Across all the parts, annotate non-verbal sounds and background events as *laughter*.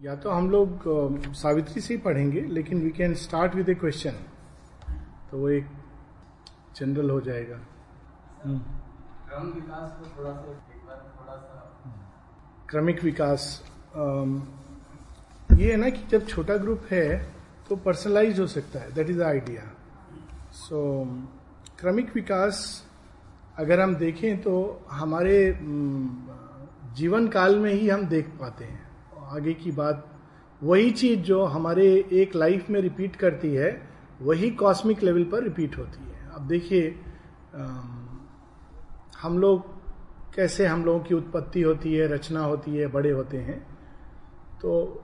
या तो हम लोग सावित्री से ही पढ़ेंगे लेकिन we can start with a question तो वो एक जनरल हो जाएगा। क्रम विकास को थोड़ा सा एक बार थोड़ा सा। क्रमिक विकास ये है ना कि जब छोटा ग्रुप है तो पर्सनलाइज हो सकता है। That is the idea so क्रमिक विकास अगर हम देखें तो हमारे जीवन काल में ही हम देख पाते हैं। आगे की बात, वही चीज़ जो हमारे एक लाइफ में रिपीट करती है, वही कॉस्मिक लेवल पर रिपीट होती है। अब देखिए हम लोग कैसे हम लोगों की उत्पत्ति होती है, रचना होती है, बड़े होते हैं तो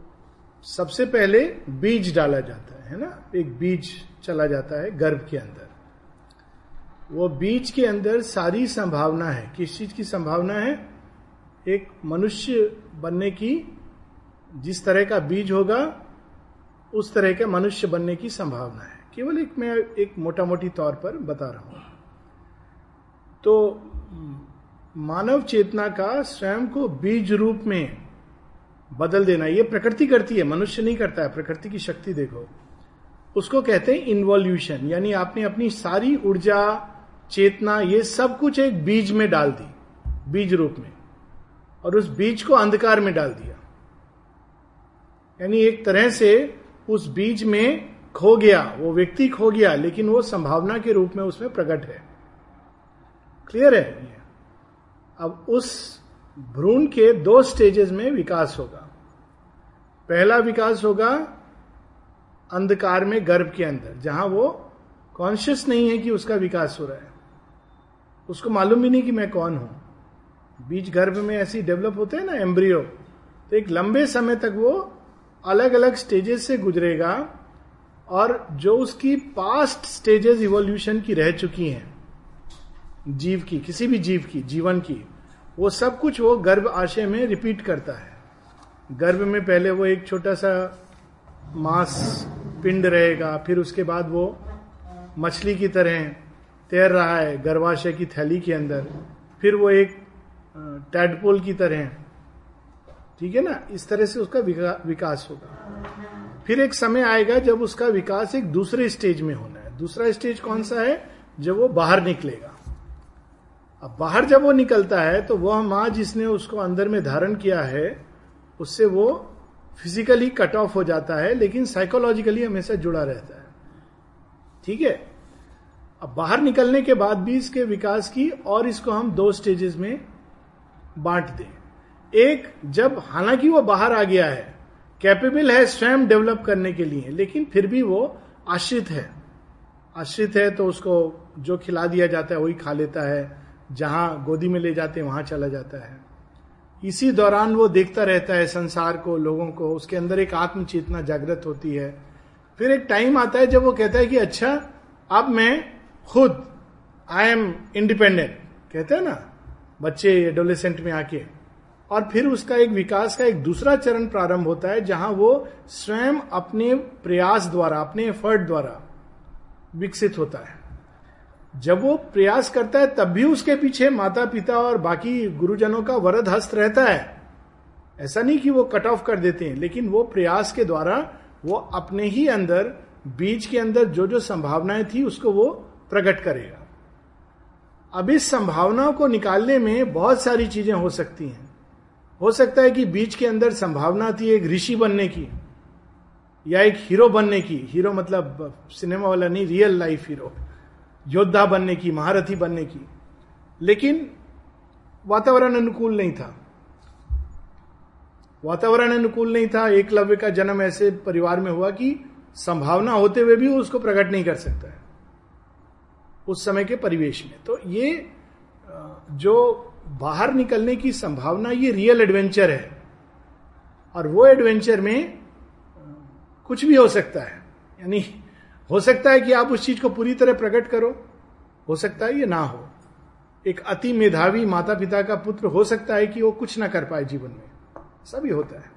सबसे पहले बीज डाला जाता है ना? एक बीज चला जाता है गर्भ के अंदर। वो बीज के अंदर सारी संभावना है। किस चीज़ की संभावना है? एक मनुष्य बनने की जिस तरह का बीज होगा, उस तरह के मनुष्य बनने की संभावना है। केवल एक मैं एक मोटा मोटी तौर पर बता रहा हूँ। तो मानव चेतना का स्वयं को बीज रूप में बदल देना, ये प्रकृति करती है, मनुष्य नहीं करता है, प्रकृति की शक्ति देखो। उसको कहते हैं इन्वॉल्यूशन यानी आपने अपनी सारी ऊर्जा, चेतना, ये सब कुछ एक बीज में डाल दी, बीज रूप में, और उस बीज को अंधकार में डाल दिया। यानी एक तरह से उस बीज में खो गया, वो व्यक्ति खो गया, लेकिन वो संभावना के रूप में उसमें प्रकट है। क्लियर है? अब उस भ्रूण के दो स्टेजेस में विकास होगा। पहला विकास होगा अंधकार में गर्भ के अंदर, जहाँ वो कॉन्शियस नहीं है कि उसका विकास हो रहा है। उसको मालूम भी नहीं कि मैं कौन हूँ। बीज गर्भ में ऐसी डेवलप होते हैं ना एम्ब्रियो तो एक लंबे समय तक वो अलग अलग स्टेजेस से गुजरेगा और जो उसकी पास्ट स्टेजेस इवोल्यूशन की रह चुकी हैं, जीव की, किसी भी जीव की, जीवन की, वो सब कुछ वो गर्भ आशय में रिपीट करता है। गर्भ में पहले वो एक छोटा सा मांस पिंड रहेगा, फिर उसके बाद वो मछली की तरह तैर रहा है, गर्भाशय की थैली के अंदर, फिर वो एक टैडपोल की तरह ठीक है ना? इस तरह से उसका विका, विकास होगा। फिर एक समय आएगा जब उसका विकास एक दूसरे स्टेज में होना है। दूसरा स्टेज कौन सा है? जब वो बाहर निकलेगा। अब बाहर जब वो निकलता है तो वह माँ जिसने उसको अंदर में धारण किया है उससे वो फिजिकली कट ऑफ़ हो जाता है लेकिन साइकोलॉजिकली हमेशा जुड़ा रहता है। ठीक है? अब बाहर निकलने के बाद भी इसके विकास की और इसको हम दो स्टेजेस में बांट दें। एक, जब हालाँकि वो बाहर आ गया है कैपेबल है स्वयं डेवलप करने के लिए, लेकिन फिर भी वो आश्रित है। आश्रित है तो उसको जो खिला दिया जाता है, वही खा लेता है। जहाँ गोदी में ले जाते हैं, वहाँ चला जाता है। इसी दौरान वो देखता रहता है संसार को, लोगों को। उसके अंदर एक आत्म चेतना जागृत होती है। फिर एक टाइम आता है जब वो कहता है कि अच्छा अब मैं खुद आई एम इंडिपेंडेंट कहते हैं ना, बच्चे एडोलेसेंट में आके। और फिर उसका एक विकास का एक दूसरा चरण प्रारंभ होता है, जहाँ वो स्वयं अपने प्रयास द्वारा, अपने एफर्ट द्वारा विकसित होता है। जब वो प्रयास करता है, तब भी उसके पीछे माता पिता और बाकी गुरुजनों का वरद हस्त रहता है। ऐसा नहीं कि वो कट ऑफ़ कर देते हैं, लेकिन वो प्रयास के द्वारा वो अपने ही अंदर बीज के अंदर जो जो संभावनाएँ थी, उसको वो प्रकट करेगा। अब इस संभावनाओं को निकालने में बहुत सारी चीज़ें हो सकती हैं। हो सकता है कि बीच के अंदर संभावना थी एक ऋषि बनने की, या एक हीरो बनने की, हीरो मतलब सिनेमा वाला नहीं रियल लाइफ हीरो योद्धा बनने की, महारथी बनने की। लेकिन वातावरण अनुकूल नहीं था। वातावरण अनुकूल नहीं था एकलव्य का जन्म ऐसे परिवार में हुआ कि संभावना होते हुए भी उसको प्रकट नहीं कर सकता है, उस समय के परिवेश में। तो ये जो बाहर निकलने की संभावना ये रियल एडवेंचर है। और वो एडवेंचर में कुछ भी हो सकता है। यानी हो सकता है कि आप उस चीज़ को पूरी तरह प्रकट करो, हो सकता है ये ना हो। एक अति मेधावी माता पिता का पुत्र हो सकता है कि वो कुछ ना कर पाए जीवन में। सभी होता है।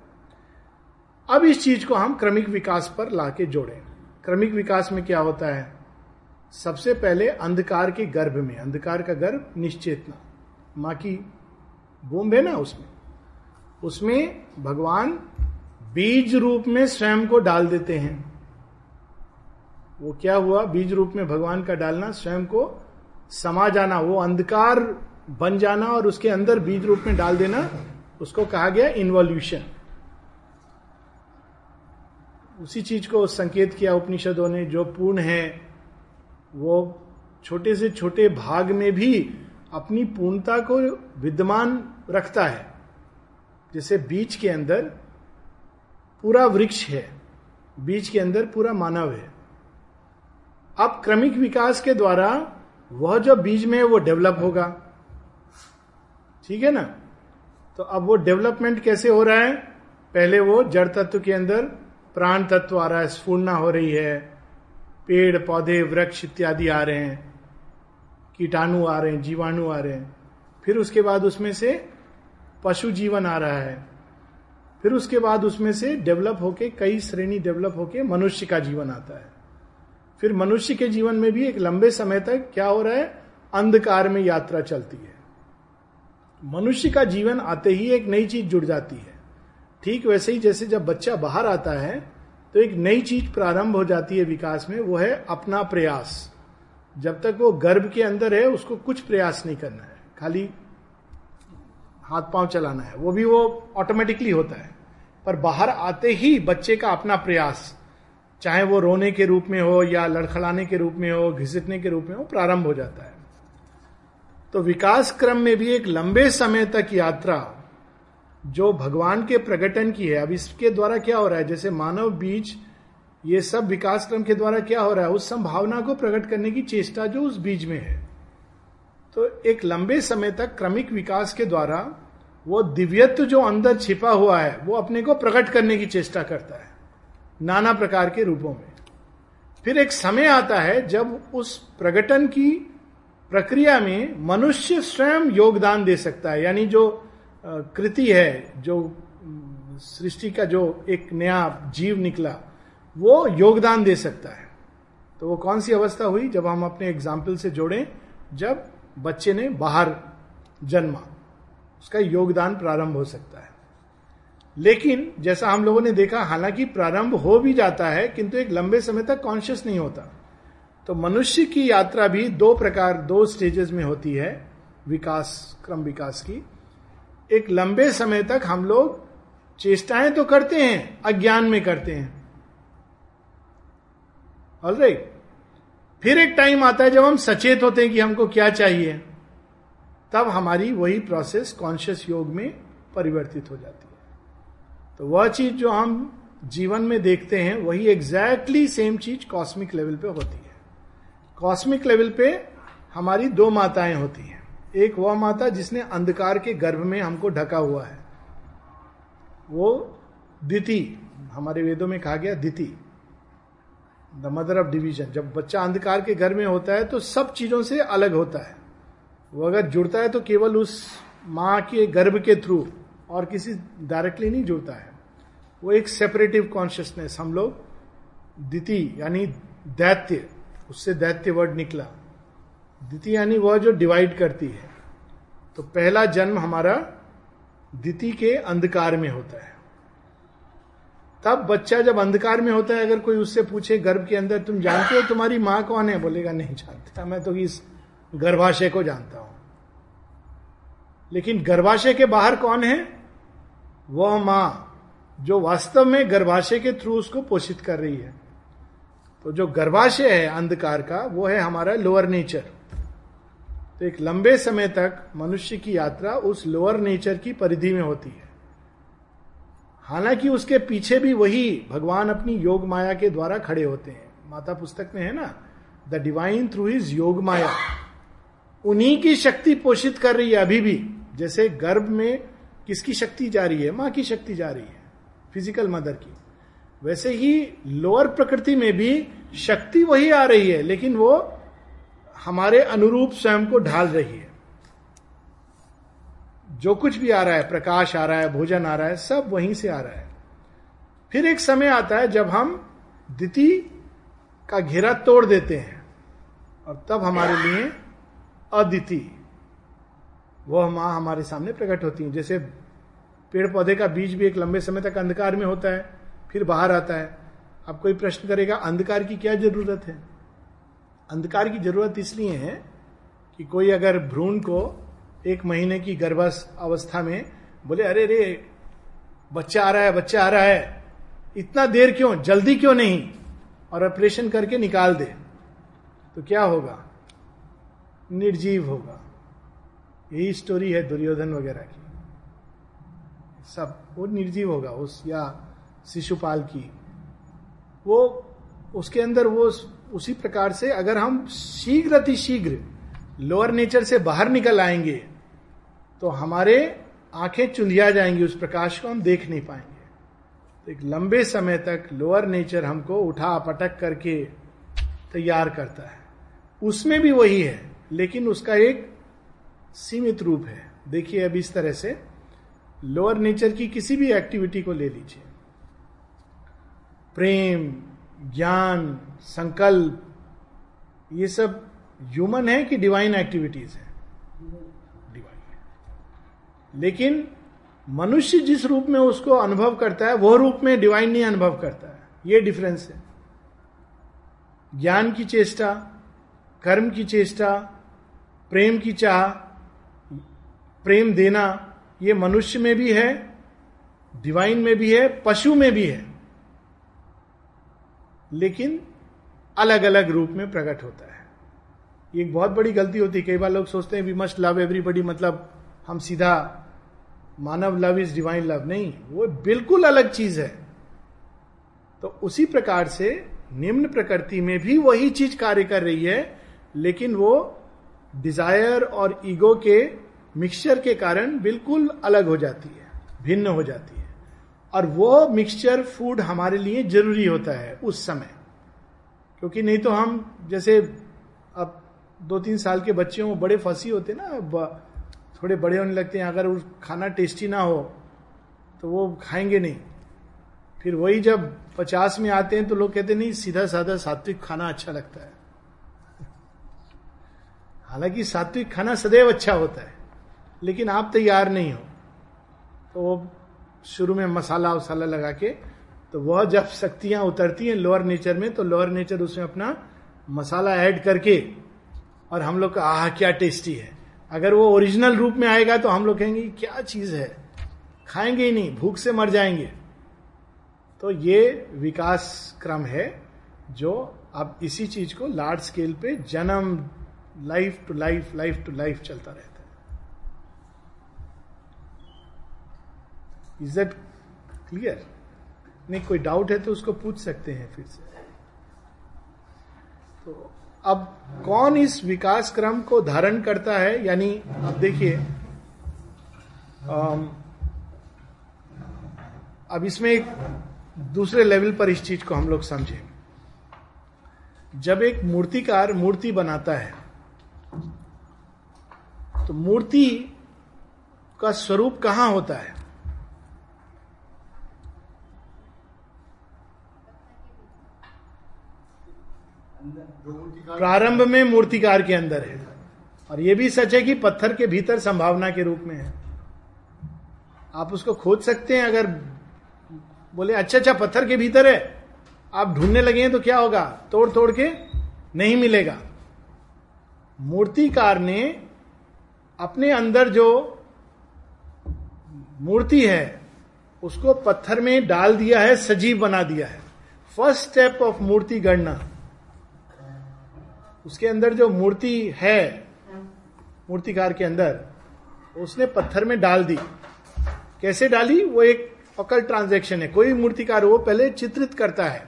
अब इस चीज़ को हम क्रमिक विकास पर लाके जोड़ें। क्रमिक विकास में क्या होता है? सबसे पहले अंधकार के गर्भ में। अंधकार का गर्भ निश्चेतना। माँ की बोम्ब है ना उसमें उसमें भगवान बीज रूप में स्वयं को डाल देते हैं। वो क्या हुआ? बीज रूप में भगवान का डालना, स्वयं को समा जाना, वो अंधकार बन जाना और उसके अंदर बीज रूप में डाल देना, उसको कहा गया इन्वॉल्यूशन उसी चीज़ को संकेत किया उपनिषदों ने, जो पूर्ण है, वो छोटे से छोटे भाग में भी अपनी पूर्णता को विद्यमान रखता है, जैसे बीज के अंदर पूरा वृक्ष है बीज के अंदर पूरा मानव है। अब क्रमिक विकास के द्वारा वह जो बीज में है, वो डेवलप होगा। ठीक है ना? तो अब वो डेवलपमेंट कैसे हो रहा है? पहले वो जड़ तत्व के अंदर प्राण तत्व आ रहा है, स्फूर्णा हो रही है, पेड़, पौधे, वृक्ष इत्यादि आ रहे हैं। कीटाणु आ रहे हैं, जीवाणु आ रहे हैं। फिर उसके बाद उसमें से पशु जीवन आ रहा है। फिर उसके बाद उसमें से डेवलप होके, कई श्रेणी डेवलप होके मनुष्य का जीवन आता है। फिर मनुष्य के जीवन में भी एक लंबे समय तक क्या हो रहा है? अंधकार में यात्रा चलती है। मनुष्य का जीवन आते ही एक नई चीज़ जुड़ जाती है। ठीक वैसे ही जैसे जब बच्चा बाहर आता है तो एक नई चीज़ प्रारंभ हो जाती है विकास में, वो है अपना प्रयास। जब तक वो गर्भ के अंदर है, उसको कुछ प्रयास नहीं करना है। खाली हाथ पाँव चलाना है। वो भी वो ऑटोमेटिकली होता है। पर बाहर आते ही बच्चे का अपना प्रयास, चाहे वो रोने के रूप में हो या लड़खड़ाने के रूप में हो, घिसटने के रूप में हो, प्रारंभ हो जाता है। तो विकास क्रम में भी एक लंबे समय तक यात्रा जो भगवान के प्रकटन की है। अब इसके द्वारा क्या हो रहा है? जैसे मानव बीज ये सब विकास क्रम के द्वारा क्या हो रहा है? उस संभावना को प्रकट करने की चेष्टा जो उस बीज में है। तो एक लंबे समय तक क्रमिक विकास के द्वारा वो दिव्यत्व जो अंदर छिपा हुआ है, वो अपने को प्रकट करने की चेष्टा करता है, नाना प्रकार के रूपों में। फिर एक समय आता है जब उस प्रकटन की प्रक्रिया में मनुष्य स्वयं योगदान दे सकता है। यानी जो कृति है, जो सृष्टि का जो एक नया जीव निकला वो योगदान दे सकता है। तो वो कौन सी अवस्था हुई? जब हम अपने एग्ज़ाम्पल से जोड़ें, जब बच्चे ने बाहर जन्मा, उसका योगदान प्रारंभ हो सकता है। लेकिन जैसा हम लोगों ने देखा, हालाँकि प्रारंभ हो भी जाता है, किंतु एक लंबे समय तक कॉन्शियस नहीं होता। तो मनुष्य की यात्रा भी दो प्रकार, दो स्टेजेस में होती है, विकास, क्रम विकास की। एक लंबे समय तक हम लोग चेष्टाएँ तो करते हैं, अज्ञान में करते हैं ऑलराइट फिर एक टाइम आता है जब हम सचेत होते हैं कि हमको क्या चाहिए, तब हमारी वही प्रोसेस कॉन्शियस योग में परिवर्तित हो जाती है। तो वह चीज़ जो हम जीवन में देखते हैं, वही एग्जैक्टली सेम चीज़ कॉस्मिक लेवल पे होती है। कॉस्मिक लेवल पे हमारी दो माताएँ होती हैं। एक वह माता जिसने अंधकार के गर्भ में हमको ढका हुआ है। वो दिति, हमारे वेदों में कहा गया Diti. The mother of division. जब बच्चा अंधकार के घर में होता है तो सब चीज़ों से अलग होता है। वो अगर जुड़ता है तो केवल उस माँ के गर्भ के थ्रू और किसी डायरेक्टली नहीं जुड़ता है। वो एक सेपरेटिव कॉन्शियसनेस हम लोग दिति यानी दैत्य, उससे दैत्य वर्ड निकला। द्वितीय यानी वह जो डिवाइड करती है। तो पहला जन्म हमारा दिति के अंधकार में होता है। तब बच्चा जब अंधकार में होता है, अगर कोई उससे पूछे गर्भ के अंदर, तुम जानते हो तुम्हारी माँ कौन है? बोलेगा, नहीं जानता। मैं तो इस गर्भाशय को जानता हूँ। लेकिन गर्भाशय के बाहर कौन है? वह माँ, जो वास्तव में गर्भाशय के थ्रू उसको पोषित कर रही है। तो जो गर्भाशय है अंधकार का, वो है हमारा लोअर नेचर तो एक लंबे समय तक मनुष्य की यात्रा उस लोअर नेचर की परिधि में होती है। हालाँकि उसके पीछे भी वही भगवान अपनी योग माया के द्वारा खड़े होते हैं। माता पुस्तक में है ना? द डिवाइन थ्रू इज़ योग माया। उन्हीं की शक्ति पोषित कर रही है अभी भी। जैसे गर्भ में किसकी शक्ति जा रही है? माँ की शक्ति जा रही है। फ़िज़िकल मदर की। वैसे ही लोअर प्रकृति में भी शक्ति वही आ रही है, लेकिन वो हमारे अनुरूप स्वयं को ढाल रही है। जो कुछ भी आ रहा है, प्रकाश आ रहा है, भोजन आ रहा है, सब वहीं से आ रहा है। फिर एक समय आता है जब हम दिति का घेरा तोड़ देते हैं और तब हमारे लिए अदिति वह माँ हमारे सामने प्रकट होती है। जैसे पेड़ पौधे का बीज भी एक लंबे समय तक अंधकार में होता है, फिर बाहर आता है। अब कोई प्रश्न करेगा, अंधकार की क्या ज़रूरत है? अंधकार की ज़रूरत इसलिए है कि कोई अगर भ्रूण को एक महीने की गर्भस अवस्था में बोले, अरे रे, बच्चा आ रहा है, बच्चा आ रहा है। इतना देर क्यों? जल्दी क्यों नहीं? और ऑपरेशन करके निकाल दे। तो क्या होगा? निर्जीव होगा। यही स्टोरी है दुर्योधन वगैरह की। सब, वो निर्जीव होगा, उस, या शिशुपाल की। वो, उसके अंदर वो उसी प्रकार से अगर हम शीघ्र अति शीघ्र लोअर नेचर से बाहर निकल आएँगे तो हमारे आँखें चुंधिया जाएँगी उस प्रकाश को, हम देख नहीं पाएँगे। तो एक लंबे समय तक लोअर नेचर हमको उठा पटक करके तैयार करता है। उसमें भी वही है, लेकिन उसका एक सीमित रूप है। देखिए अब इस तरह से लोअर नेचर की किसी भी एक्टिविटी को ले लीजिए। प्रेम, ज्ञान, संकल्प, ये सब ह्यूमन है कि डिवाइन एक्टिविटीज़ है? लेकिन मनुष्य जिस रूप में उसको अनुभव करता है, वह रूप में डिवाइन नहीं अनुभव करता है। ये डिफरेंस है। ज्ञान की चेष्टा, कर्म की चेष्टा, प्रेम की चाह, प्रेम देना, ये मनुष्य में भी है डिवाइन में भी है, पशु में भी है। लेकिन अलग अलग रूप में प्रकट होता है। ये एक बहुत बड़ी गलती होती है। कई बार लोग सोचते हैं वी मस्ट लव एवरीबडी मतलब हम सीधा, मानव लव इज़ डिवाइन लव नहीं, वो बिल्कुल अलग चीज़ है। तो उसी प्रकार से निम्न प्रकृति में भी वही चीज़ कार्य कर रही है, लेकिन वो डिज़ायर और ईगो के मिक्सचर के कारण बिल्कुल अलग हो जाती है, भिन्न हो जाती है। और वो मिक्सचर फ़ूड हमारे लिए ज़रूरी होता है उस समय। क्योंकि नहीं तो हम, जैसे अब दो तीन साल के बच्चे हो बड़े फंसी होते ना थोड़े बड़े होने लगते हैं। अगर उस खाना टेस्टी ना हो तो वो खाएँगे नहीं। फिर वही जब पचास में आते हैं तो लोग कहते नहीं, सीधा साधा सात्विक खाना अच्छा लगता है। हालाँकि सात्विक खाना सदैव अच्छा होता है, लेकिन आप तैयार नहीं हो। तो वो शुरू में मसाला वसाला लगा के तो वह जब शक्तियाँ उतरती हैं लोअर नेचर में तो लोअर नेचर उसमें अपना मसाला ऐड करके, और हम लोग का, आह, क्या टेस्टी है। अगर वो ओरिजिनल रूप में आएगा तो हम लोग कहेंगे, क्या चीज़ है? खाएँगे ही नहीं, भूख से मर जाएँगे। तो ये विकास क्रम है जो अब इसी चीज़ को लार्ज स्केल पे जन्म life to life life to life चलता रहता है। इज़ दैट क्लियर नहीं, कोई डाउट है तो उसको पूछ सकते हैं फिर से। अब कौन इस विकास क्रम को धारण करता है? यानी, अब देखिए अब इसमें एक दूसरे लेवल पर इस चीज़ को हम लोग समझे जब एक मूर्तिकार मूर्ति बनाता है तो मूर्ति का स्वरूप कहाँ होता है? प्रारंभ में मूर्तिकार के अंदर है। और यह भी सच है कि पत्थर के भीतर संभावना के रूप में है। आप उसको खोज सकते हैं, अगर बोले अच्छा अच्छा पत्थर के भीतर है। आप ढूँढने लगे हैं तो क्या होगा? तोड़ तोड़ के नहीं मिलेगा। मूर्तिकार ने अपने अंदर जो मूर्ति है, उसको पत्थर में डाल दिया है, सजीव बना दिया है। फ़र्स्ट स्टेप ऑफ़ मूर्ति गणना उसके अंदर जो मूर्ति है मूर्तिकार के अंदर उसने पत्थर में डाल दी। कैसे डाली? वो एक अकल ट्रांजेक्शन है। कोई मूर्तिकार वो पहले चित्रित करता है।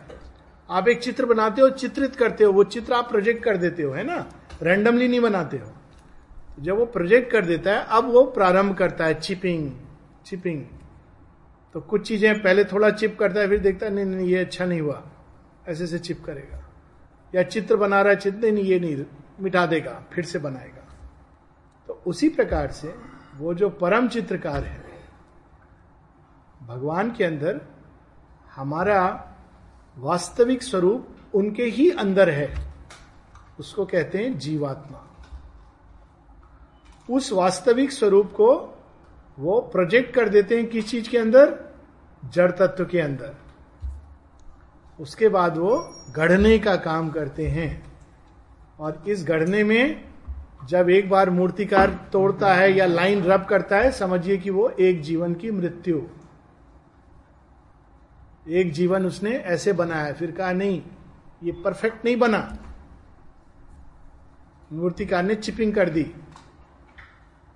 आप एक चित्र बनाते हो चित्रित करते हो वो चित्र आप प्रोजेक्ट कर देते हो है ना? रैंडमली नहीं बनाते हो। जब वो प्रोजेक्ट कर देता है अब वो प्रारंभ करता है चिपिंग चिपिंग तो कुछ चीज़ें पहले थोड़ा चिप करता है फिर देखता है नहीं नहीं ये अच्छा नहीं हुआ। ऐसे से चिप करेगा। या चित्र बना रहा है, चित्र नहीं, ये नहीं, मिटा देगा, फिर से बनाएगा। तो उसी प्रकार से वो जो परम चित्रकार है, भगवान के अंदर हमारा वास्तविक स्वरूप उनके ही अंदर है, उसको कहते हैं जीवात्मा। उस वास्तविक स्वरूप को वो प्रोजेक्ट कर देते हैं किस चीज़ के अंदर? जड़ तत्व के अंदर। उसके बाद वो गढ़ने का काम करते हैं। और इस गढ़ने में जब एक बार मूर्तिकार तोड़ता है या लाइन रब करता है, समझिए कि वो एक जीवन की मृत्यु। एक जीवन उसने ऐसे बनाया, फिर कहा, नहीं, ये परफेक्ट नहीं बना। मूर्तिकार ने चिपिंग कर दी।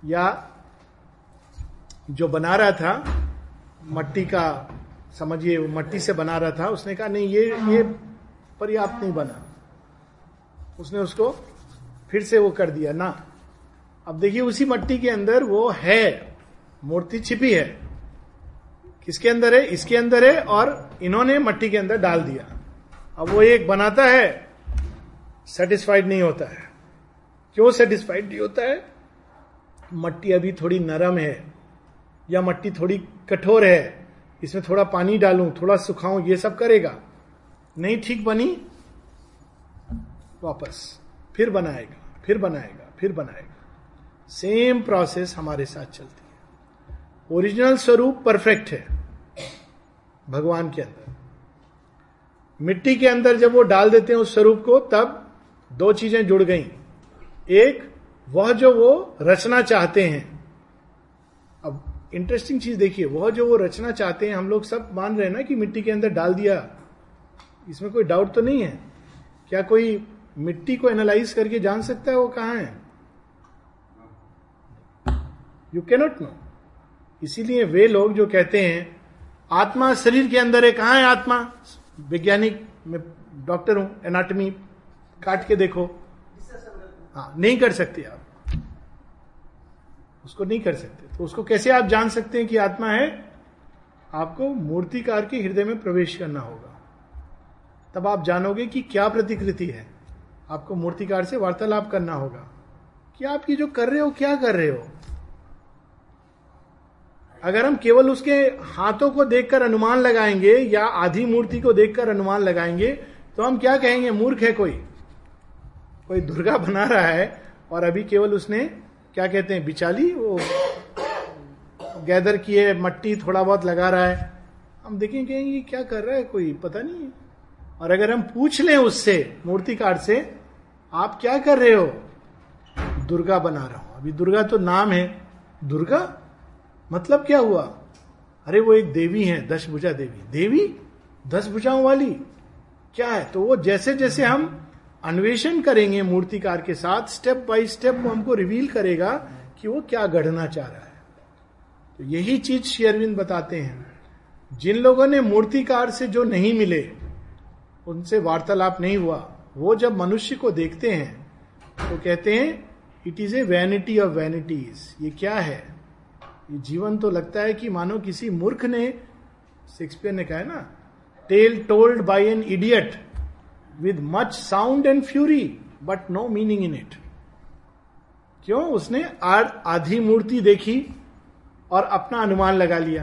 या जो बना रहा था, मट्टी का समझिए मट्टी से बना रहा था, उसने कहा, नहीं, ये ये पर्याप्त नहीं बना। उसने उसको फिर से वो कर दिया, ना, अब देखिए, उसी मट्टी के अंदर वो है, मूर्ति छिपी है। किसके अंदर है? इसके अंदर है और इन्होंने मट्टी के अंदर डाल दिया। अब वो एक बनाता है सेटिस्फाइड नहीं होता है। क्यों सेटिस्फाइड नहीं होता है? मट्टी अभी थोड़ी नरम है, या मट्टी थोड़ी कठोर है इसमें थोड़ा पानी डालूं, थोड़ा सुखाऊं, ये सब करेगा। नहीं ठीक बनी, वापस, फिर बनाएगा फिर बनाएगा फिर बनाएगा। सेम प्रोसेस हमारे साथ चलती है। ओरिजिनल स्वरूप परफेक्ट है, भगवान के अंदर। मिट्टी के अंदर जब वो डाल देते हैं उस स्वरूप को, तब दो चीज़ें जुड़ गई। एक, वह जो वो रचना चाहते हैं इंटरेस्टिंग चीज़ देखिए, वह जो वो रचना चाहते हैं, हम लोग सब मान रहे हैं ना कि मिट्टी के अंदर डाल दिया। इसमें कोई डाउट तो नहीं है? क्या कोई मिट्टी को एनालाइज करके जान सकता है वो कहाँ है? यू कैनोट नो इसीलिए वे लोग जो कहते हैं, आत्मा शरीर के अंदर है, कहाँ है आत्मा? वैज्ञानिक मैं डॉक्टर हूँ एनाटमी काट के देखो। हाँ नहीं कर सकते आप। उसको नहीं कर सकते। तो उसको कैसे आप जान सकते हैं कि आत्मा है? आपको मूर्तिकार के हृदय में प्रवेश करना होगा। तब आप जानोगे कि क्या प्रतिकृति है। आपको मूर्तिकार से वार्तालाप करना होगा। कि आप ये जो कर रहे हो, क्या कर रहे हो? अगर हम केवल उसके हाथों को देखकर अनुमान लगाएँगे या आधी मूर्ति को देखकर अनुमान लगाएँगे तो हम क्या कहेंगे? मूर्ख है कोई। कोई दुर्गा बना रहा है और अभी केवल उसने क्या कहते हैं, बिचाली, वो गैदर किए, मट्टी थोड़ा बहुत लगा रहा है। हम देखेंगे ये क्या कर रहा है कोई, पता नहीं। और अगर हम पूछ लें उससे मूर्तिकार से, आप क्या कर रहे हो? दुर्गा बना रहा हूँ। अभी दुर्गा तो नाम है। दुर्गा? मतलब क्या हुआ? अरे, वो एक देवी है दश भुजा देवी। देवी? दस भुजाओं वाली? क्या है? तो वो जैसे जैसे हम अन्वेषण करेंगे मूर्तिकार के साथ स्टेप बाय स्टेप वो हमको रिवील करेगा कि वो क्या गढ़ना चाह रहा है। तो यही चीज़ शेयरविंद बताते हैं। जिन लोगों ने मूर्तिकार से जो नहीं मिले, उनसे वार्तालाप नहीं हुआ, वो जब मनुष्य को देखते हैं तो कहते हैं it is a vanity of vanities ये क्या है? ये जीवन तो लगता है कि मानो किसी मूर्ख ने शेक्सपियर ने कहा है ना tale told by an idiot with much sound and fury but no meaning in it क्यों? उसने आधी मूर्ति देखी और अपना अनुमान लगा लिया।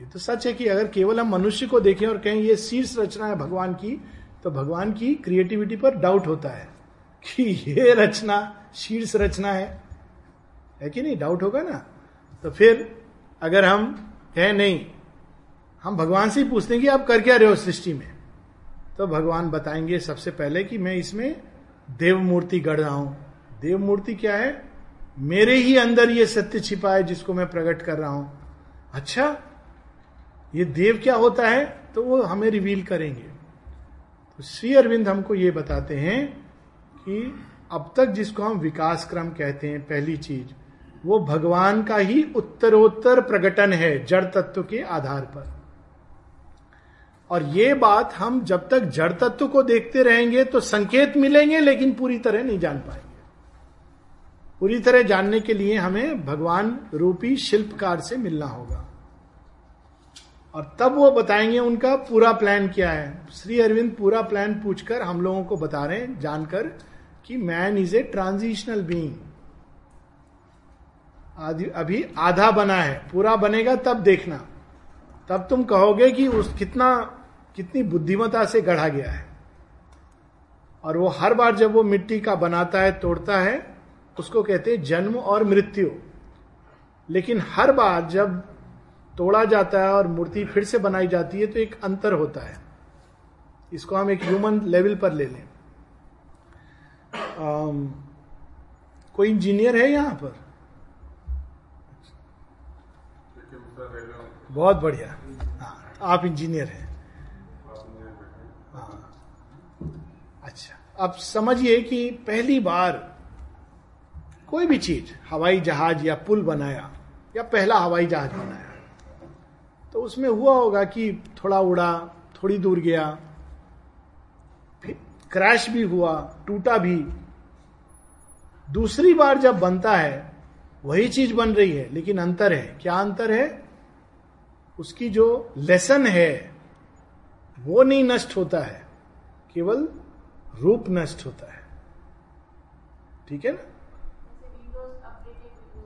ये तो सच है कि अगर केवल हम मनुष्य को देखें और कहें ये शीर्ष रचना है भगवान की तो भगवान की क्रिएटिविटी पर डाउट होता है कि ये रचना शीर्ष रचना है। है कि नहीं? डाउट होगा ना? तो फिर अगर हम कहें नहीं, हम भगवान से ही पूछते हैं कि आप कर क्या रहे हो सृष्टि में? तो भगवान बताएँगे सबसे पहले कि मैं इसमें देव मूर्ति गढ़ रहा हूँ। देव मूर्ति क्या है? मेरे ही अंदर ये सत्य छिपा है जिसको मैं प्रकट कर रहा हूँ। अच्छा ये देव क्या होता है? तो वो हमें रिवील करेंगे। तो श्री अरविंद हमको ये बताते हैं कि अब तक जिसको हम विकास क्रम कहते हैं, पहली चीज़, वो भगवान का ही उत्तरोत्तर प्रकटन है जड़ तत्व के आधार पर। और ये बात हम जब तक जड़ तत्व को देखते रहेंगे तो संकेत मिलेंगे, लेकिन पूरी तरह नहीं जान पाएँगे। पूरी तरह जानने के लिए हमें भगवान रूपी शिल्पकार से मिलना होगा। और तब वो बताएँगे उनका पूरा प्लान क्या है। श्री अरविंद पूरा प्लान पूछकर हम लोगों को बता रहे हैं, जानकर कि man is a transitional being अभी आधा बना है। पूरा बनेगा तब देखना। तब तुम कहोगे कि उस कितना, कितनी बुद्धिमता से गढ़ा गया है। और वो हर बार जब वो मिट्टी का बनाता है, तोड़ता है, उसको कहते हैं जन्म और मृत्यु। लेकिन हर बार जब तोड़ा जाता है और मूर्ति फिर से बनाई जाती है तो एक अंतर होता है। इसको हम एक ह्यूमन लेवल पर ले लें। कोई इंजीनियर है यहाँ पर? बहुत बढ़िया। हाँ आप इंजीनियर हैं। हाँ। अच्छा अब समझिए कि पहली बार कोई भी चीज़, हवाई जहाज़ या पुल बनाया, या पहला हवाई जहाज़ बनाया तो उसमें हुआ होगा कि थोड़ा उड़ा, थोड़ी दूर गया, फिर क्रैश भी हुआ, टूटा भी। दूसरी बार जब बनता है, वही चीज़ बन रही है, लेकिन अंतर है। क्या अंतर है? उसकी जो लेसन है, वो नहीं नष्ट होता है। केवल रूप नष्ट होता है। ठीक है ना?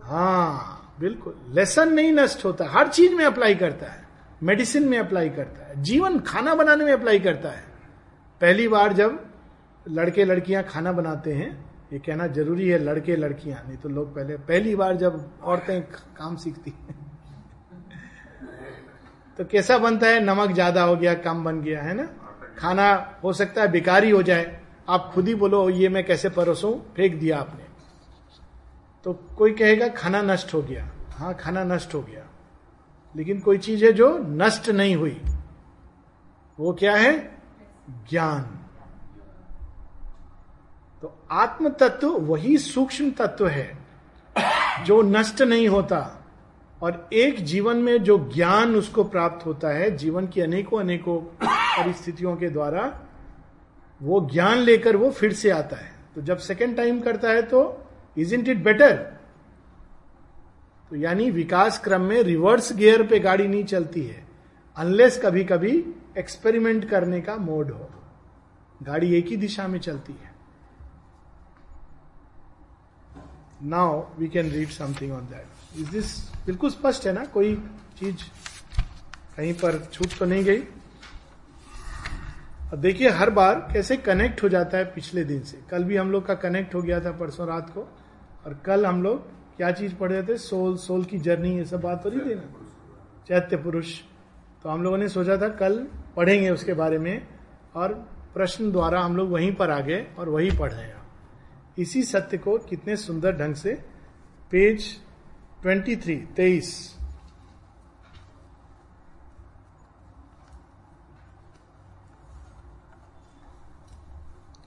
हाँ बिल्कुल। लेसन नहीं नष्ट होता। हर चीज़ में अप्लाई करता है। मेडिसिन में अप्लाई करता है। जीवन खाना बनाने में अप्लाई करता है। पहली बार जब लड़के लड़कियाँ खाना बनाते हैं, ये कहना ज़रूरी है लड़के लड़कियाँ, नहीं तो लोग पहले पहली बार जब औरतें काम सीखती हैं। तो कैसा बनता है? नमक ज़्यादा हो गया, कम बन गया, है ना? खाना हो सकता है बेकारी हो जाए। आप खुद ही बोलो, ये मैं कैसे परोसू? फेंक दिया आपने। तो कोई कहेगा, खाना नष्ट हो गया। हाँ खाना नष्ट हो गया। लेकिन कोई चीज़ है जो नष्ट नहीं हुई। वो क्या है? ज्ञान। तो आत्म तत्व वही सूक्ष्म तत्व है जो नष्ट नहीं होता। और एक जीवन में जो ज्ञान उसको प्राप्त होता है, जीवन की अनेकों अनेकों परिस्थितियों के द्वारा, वो ज्ञान लेकर वो फिर से आता है। तो जब सेकेंड टाइम करता है तो इज़ इंट इट बेटर तो यानी विकास क्रम में रिवर्स गियर पे गाड़ी नहीं चलती है अनलेस कभी कभी एक्सपेरिमेंट करने का मोड हो। गाड़ी एक ही दिशा में चलती है। Now we can read something on that this बिल्कुल स्पष्ट है ना? कोई चीज़ कहीं पर छूट तो नहीं गई। अब देखिए, हर बार कैसे कनेक्ट हो जाता है पिछले दिन से। कल भी हम लोग का कनेक्ट हो गया था परसों रात को, और कल हम लोग क्या चीज़ पढ़ रहे थे? सोल सोल की जर्नी ये सब बात हो रही थी ना? चैत्य पुरुष। तो हम लोगों ने सोचा था कल पढ़ेंगे उसके बारे में, और प्रश्न द्वारा हम लोग वहीं पर आ गए और वही पढ़ रहे हैं। इसी सत्य को कितने सुंदर ढंग से पेज ट्वेंटी थ्री तेईस।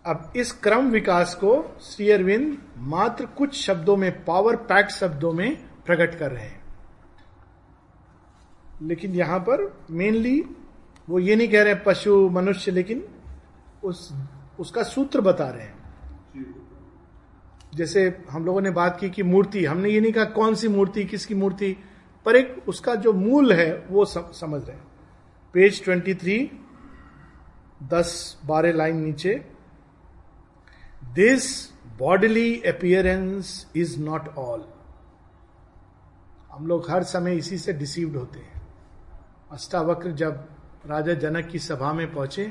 अब इस क्रम विकास को श्री अरविंद मात्र कुछ शब्दों में पावर पैक्ट शब्दों में प्रकट कर रहे हैं। लेकिन यहाँ पर मेनली वो ये नहीं कह रहे पशु, मनुष्य, लेकिन उस, उसका सूत्र बता रहे हैं। जैसे हम लोगों ने बात की कि मूर्ति, हमने ये नहीं कहा कौन सी मूर्ति, किसकी मूर्ति, पर एक उसका जो मूल है, वो समझ रहे हैं। पेज ट्वेंटी थ्री, दस बारह लाइन नीचे this bodily appearance is not all हम लोग हर समय इसी से डिसीव्ड होते हैं। अष्टावक्र जब राजा जनक की सभा में पहुँचे,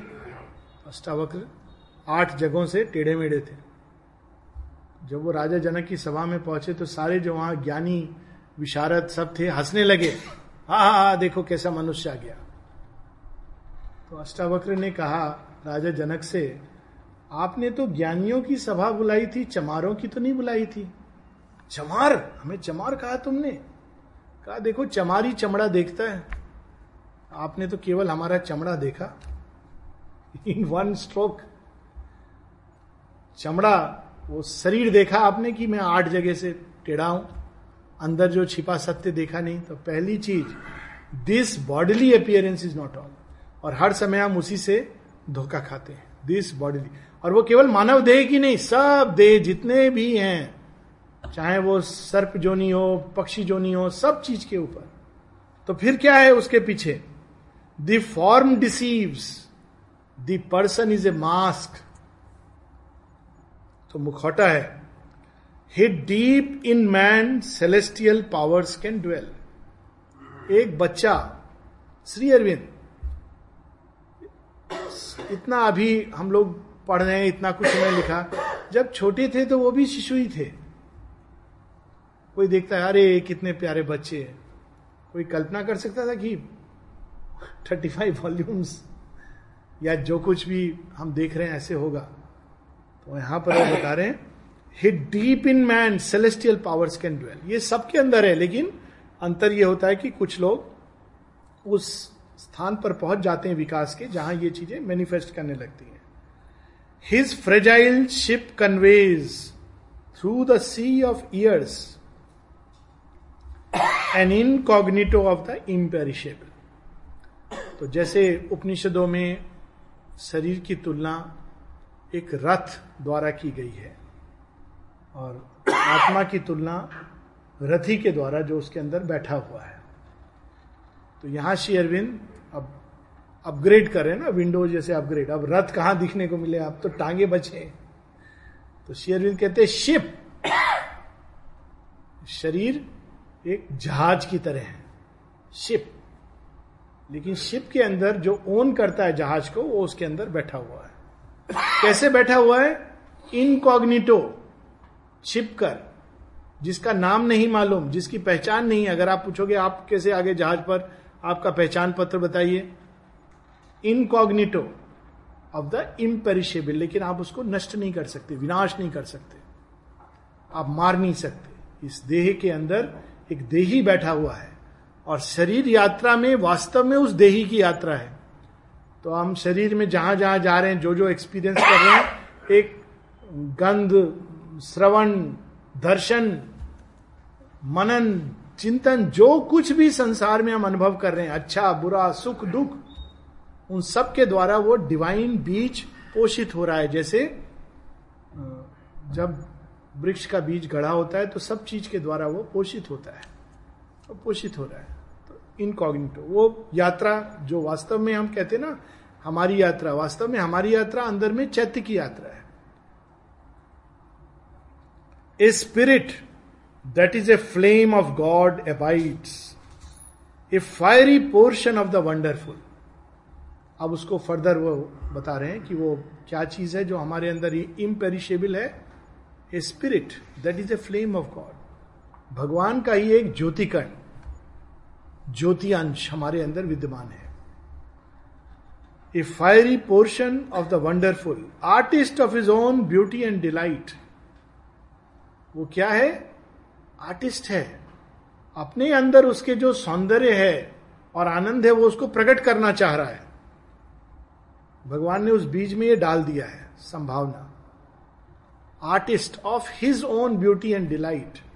अष्टावक्र आठ जगहों से टेढ़े मेढ़े थे। जब वो राजा जनक की सभा में पहुँचे तो सारे जो वहाँ ज्ञानी, विशारद सब थे, हंसने लगे। हा हा हा, देखो कैसा मनुष्य आ गया। तो अष्टावक्र ने कहा, राजा जनक से, आपने तो ज्ञानियों की सभा बुलाई थी, चमारों की तो नहीं बुलाई थी। चमार? हमें चमार कहा तुमने? कहा, देखो, चमारी चमड़ा देखता है। आपने तो केवल हमारा चमड़ा देखा। इन वन स्ट्रोक चमड़ा वो शरीर देखा आपने कि मैं आठ जगह से टेढ़ा हूँ? अंदर जो छिपा सत्य देखा नहीं तो पहली चीज़ this bodily appearance is not all और हर समय हम उसी से धोखा खाते हैं दिस बॉडीली और वो केवल मानव देह की नहीं, सब देह जितने भी हैं, चाहे वो सर्प जोनी हो, पक्षी जोनी हो, सब चीज़ के ऊपर। तो फिर क्या है उसके पीछे? The form deceives the person is a mask तो मुखौटा है। He deep in man celestial powers can dwell एक बच्चा, श्री अरविंद, इतना अभी हम लोग पढ़ रहे हैं, इतना कुछ उन्होंने लिखा। जब छोटे थे तो वो भी शिशु ही थे। कोई देखता है, अरे, कितने प्यारे बच्चे हैं। कोई कल्पना कर सकता था कि थर्टी फाइव वॉल्यूम्स या जो कुछ भी हम देख रहे हैं, ऐसे होगा। तो यहाँ पर वो बता रहे हैं deep in man celestial powers can dwell ये सबके अंदर है, लेकिन अंतर ये होता है कि कुछ लोग उस स्थान पर पहुँच जाते हैं विकास के, जहाँ ये चीज़ें मैनिफेस्ट करने लगती हैं। His fragile ship conveys through the sea of years an incognito of the imperishable तो जैसे उपनिषदों में शरीर की तुलना एक रथ द्वारा की गई है। और आत्मा की तुलना रथी के द्वारा जो उसके अंदर बैठा हुआ है। तो यहाँ श्री अरविंद अब अपग्रेड करें ना विंडोज़ जैसे अपग्रेड अब रथ कहाँ दिखने को मिले? अब तो टांगे बचे। तो श्री अरविंद कहते शिप, शरीर एक जहाज़ की तरह है। शिप, लेकिन शिप के अंदर जो ओन करता है जहाज़ को, वो उसके अंदर बैठा हुआ है। कैसे बैठा हुआ है? इनकॉग्निटो छिप कर। जिसका नाम नहीं मालूम, जिसकी पहचान नहीं, अगर आप पूछोगे, आप कैसे आगे जहाज़ पर, आपका पहचान पत्र बताइए। इनकॉग्निटो ऑफ़ द इम्पेरिशेबल लेकिन आप उसको नष्ट नहीं कर सकते, विनाश नहीं कर सकते। आप मार नहीं सकते। इस देह के अंदर एक देही बैठा हुआ है, और शरीर यात्रा में वास्तव में उस देही की यात्रा है। तो हम शरीर में जहाँ जहाँ जा रहे हैं जो जो एक्सपीरियंस कर रहे हैं, एक गंध, श्रवण, दर्शन, मनन, चिंतन, जो कुछ भी संसार में हम अनुभव कर रहे हैं अच्छा बुरा, सुख, दुख, उन सब के द्वारा वो डिवाइन बीज पोषित हो रहा है। जैसे, जब वृक्ष का बीज गढ़ा होता है तो सब चीज़ के द्वारा वो पोषित होता है तो पोषित हो रहा है। इनकॉग्निटो वो यात्रा जो वास्तव में हम कहते हैं ना, हमारी यात्रा, वास्तव में हमारी यात्रा अंदर में चैत्य की यात्रा है। A spirit that is a flame of God abides a fiery portion of the wonderful अब उसको फर्दर वो बता रहे हैं कि वो क्या चीज़ है जो हमारे अंदर इम्पेरिशेबल है? A spirit that is a flame of God भगवान का ही एक ज्योतिकण ज्योति अंश हमारे अंदर विद्यमान है। A fiery portion of the wonderful artist of his own beauty and delight वो क्या है? आर्टिस्ट है। अपने अंदर उसके जो सौंदर्य है और आनंद है, वो उसको प्रकट करना चाह रहा है। भगवान ने उस बीज में ये डाल दिया है, संभावना। Artist of his own beauty and delight.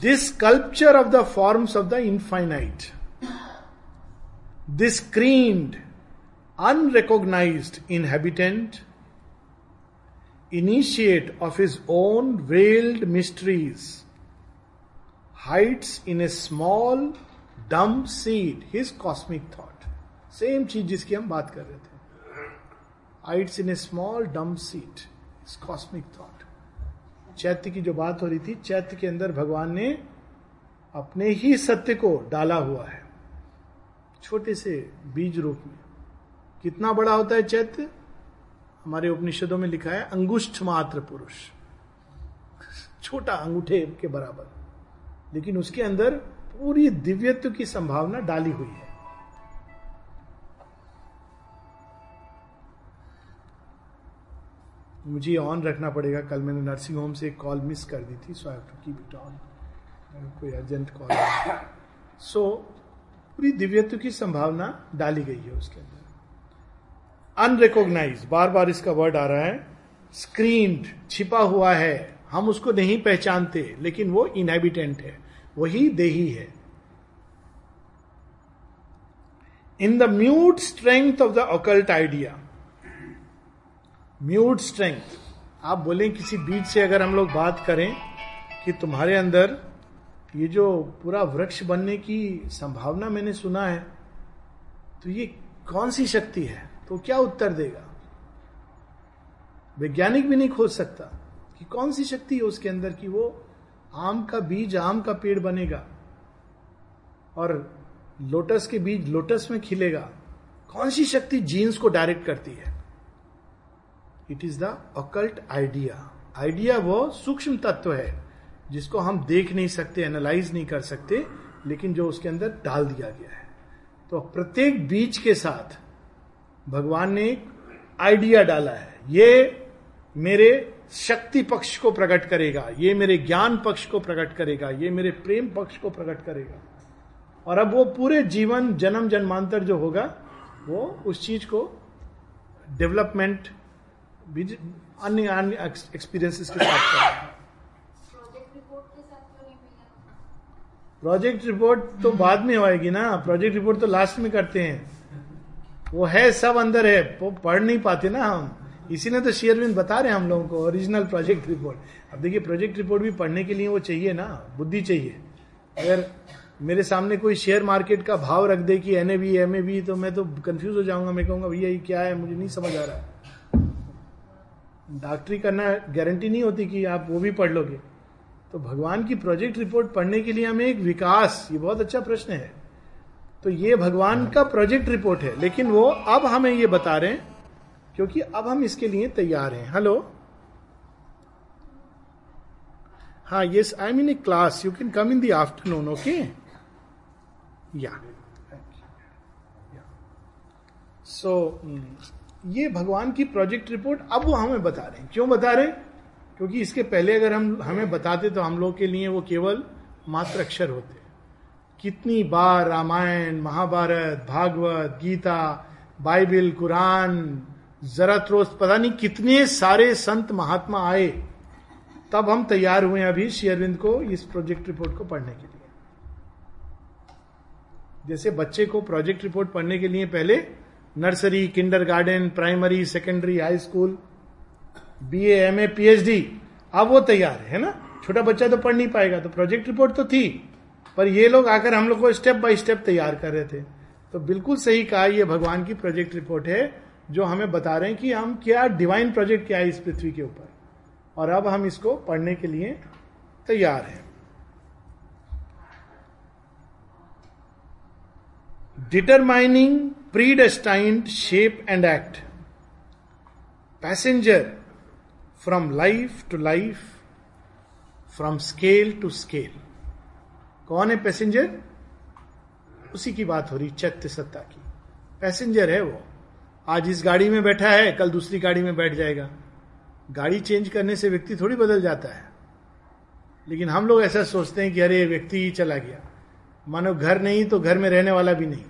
This sculpture of the forms of the infinite, this screened, unrecognized inhabitant, initiate of his own veiled mysteries, hides in a small, dumb seed his cosmic thought. Same चीज जिसकी हम बात कर रहे थे it's in a small dumb seed is cosmic thought चैत्य की जो बात हो रही थी, चैत्य के अंदर भगवान ने अपने ही सत्य को डाला हुआ है। छोटे से बीज रूप में। कितना बड़ा होता है चैत्य? हमारे उपनिषदों में लिखा है, अंगुष्ठ मात्र पुरुष। छोटा अंगूठे के बराबर। लेकिन उसके अंदर पूरी दिव्यत्व की संभावना डाली हुई है। मुझे ऑन रखना पड़ेगा। कल मैंने नर्सिंग होम से एक कॉल मिस कर दी थी so I to keep it on कोई अर्जेंट कॉल सो पूरी दिव्यत्व की संभावना डाली गई है उसके अंदर। अनरिकोगनाइज बार बार इसका वर्ड आ रहा है। स्क्रीन छिपा हुआ है। हम उसको नहीं पहचानते, लेकिन वो इनहेबिटेंट है। वही देही है। In the mute strength of the occult idea mute strength. आप बोले किसी बीज से अगर हम लोग बात करें कि तुम्हारे अंदर ये जो पूरा वृक्ष बनने की संभावना मैंने सुना है तो ये कौन सी शक्ति है? तो क्या उत्तर देगा? वैज्ञानिक भी नहीं खोज सकता कि कौन सी शक्ति है उसके अंदर कि वो आम का बीज, आम का पेड़ बनेगा और लोटस के बीज लोटस में खिलेगा। कौन सी शक्ति जीन्स को डायरेक्ट करती है? It is the occult idea idea वो सूक्ष्म तत्व है, जिसको हम देख नहीं सकते एनालाइज नहीं कर सकते, लेकिन जो उसके अंदर डाल दिया गया है। तो प्रत्येक बीज के साथ भगवान ने एक आइडिया डाला है। ये मेरे शक्ति पक्ष को प्रकट करेगा, ये मेरे ज्ञान पक्ष को प्रकट करेगा, ये मेरे प्रेम पक्ष को प्रकट करेगा। और अब वो पूरे जीवन, जन्म, जन्मांतर जो होगा, वो उस चीज़ को डेवलपमेंट अन्य अन्य एक्सपीरियंसेस के साथ प्रोजेक्ट रिपोर्ट तो बाद में होएगी ना। प्रोजेक्ट रिपोर्ट तो लास्ट में करते हैं। वो है सब अंदर है। वो पढ़ नहीं पाते ना हम। इसी ने तो शेयरविंद बता रहे हैं हम लोगों को ओरिजिनल प्रोजेक्ट रिपोर्ट अब देखिए प्रोजेक्ट रिपोर्ट भी पढ़ने के लिए वो चाहिए ना। बुद्धि चाहिए। अगर मेरे सामने कोई शेयर मार्केट का भाव रख दे कि एन ए एम ए तो मैं तो कंफ्यूज हो जाऊँगा। मैं कहूँगा भैया ये क्या है? मुझे नहीं समझ आ रहा है। डॉक्टरी करना गारंटी नहीं होती कि आप वो भी पढ़ लोगे। तो भगवान की प्रोजेक्ट रिपोर्ट पढ़ने के लिए हमें एक विकास ये बहुत अच्छा प्रश्न है। तो ये भगवान का प्रोजेक्ट रिपोर्ट है लेकिन वो अब हमें ये बता रहे हैं क्योंकि अब हम इसके लिए तैयार हैं। हेलो हाँ yes I mean a class you can come in the afternoon okay या सो ये भगवान की प्रोजेक्ट रिपोर्ट अब वो हमें बता रहे हैं। क्यों बता रहे हैं? क्योंकि इसके पहले अगर हम, हमें बताते तो हम लोग के लिए वो केवल मात्र अक्षर होते कितनी बार Ramayana, Mahabharata, Bhagavata, Gita, Bible, Quran Zarathustra पता नहीं कितने सारे संत महात्मा आए, तब हम तैयार हुए अभी शेयरविंद को इस प्रोजेक्ट रिपोर्ट को पढ़ने के लिए। जैसे बच्चे को प्रोजेक्ट रिपोर्ट पढ़ने के लिए पहले nursery kindergarten primary secondary high school B M A P H D अब वो तैयार है ना? छोटा बच्चा तो पढ़ नहीं पाएगा तो प्रोजेक्ट रिपोर्ट तो थी, पर ये लोग आकर हम लोग को स्टेप बाय स्टेप तैयार कर रहे थे। तो बिल्कुल सही कहा, ये भगवान की प्रोजेक्ट रिपोर्ट है, जो हमें बता रहे हैं कि हम क्या डिवाइन प्रोजेक्ट क्या है इस पृथ्वी के ऊपर। और अब हम इसको पढ़ने के लिए तैयार हैं। Determining predestined shape and act passenger from life to life from scale to scale कौन है पैसेंजर उसी की बात हो रही, चैत्य सत्ता की। पैसेंजर है वो। आज इस गाड़ी में बैठा है, कल दूसरी गाड़ी में बैठ जाएगा। गाड़ी चेंज करने से व्यक्ति थोड़ी बदल जाता है। लेकिन हम लोग ऐसा सोचते हैं कि अरे, व्यक्ति ही चला गया। मानो घर नहीं तो घर में रहने वाला भी नहीं।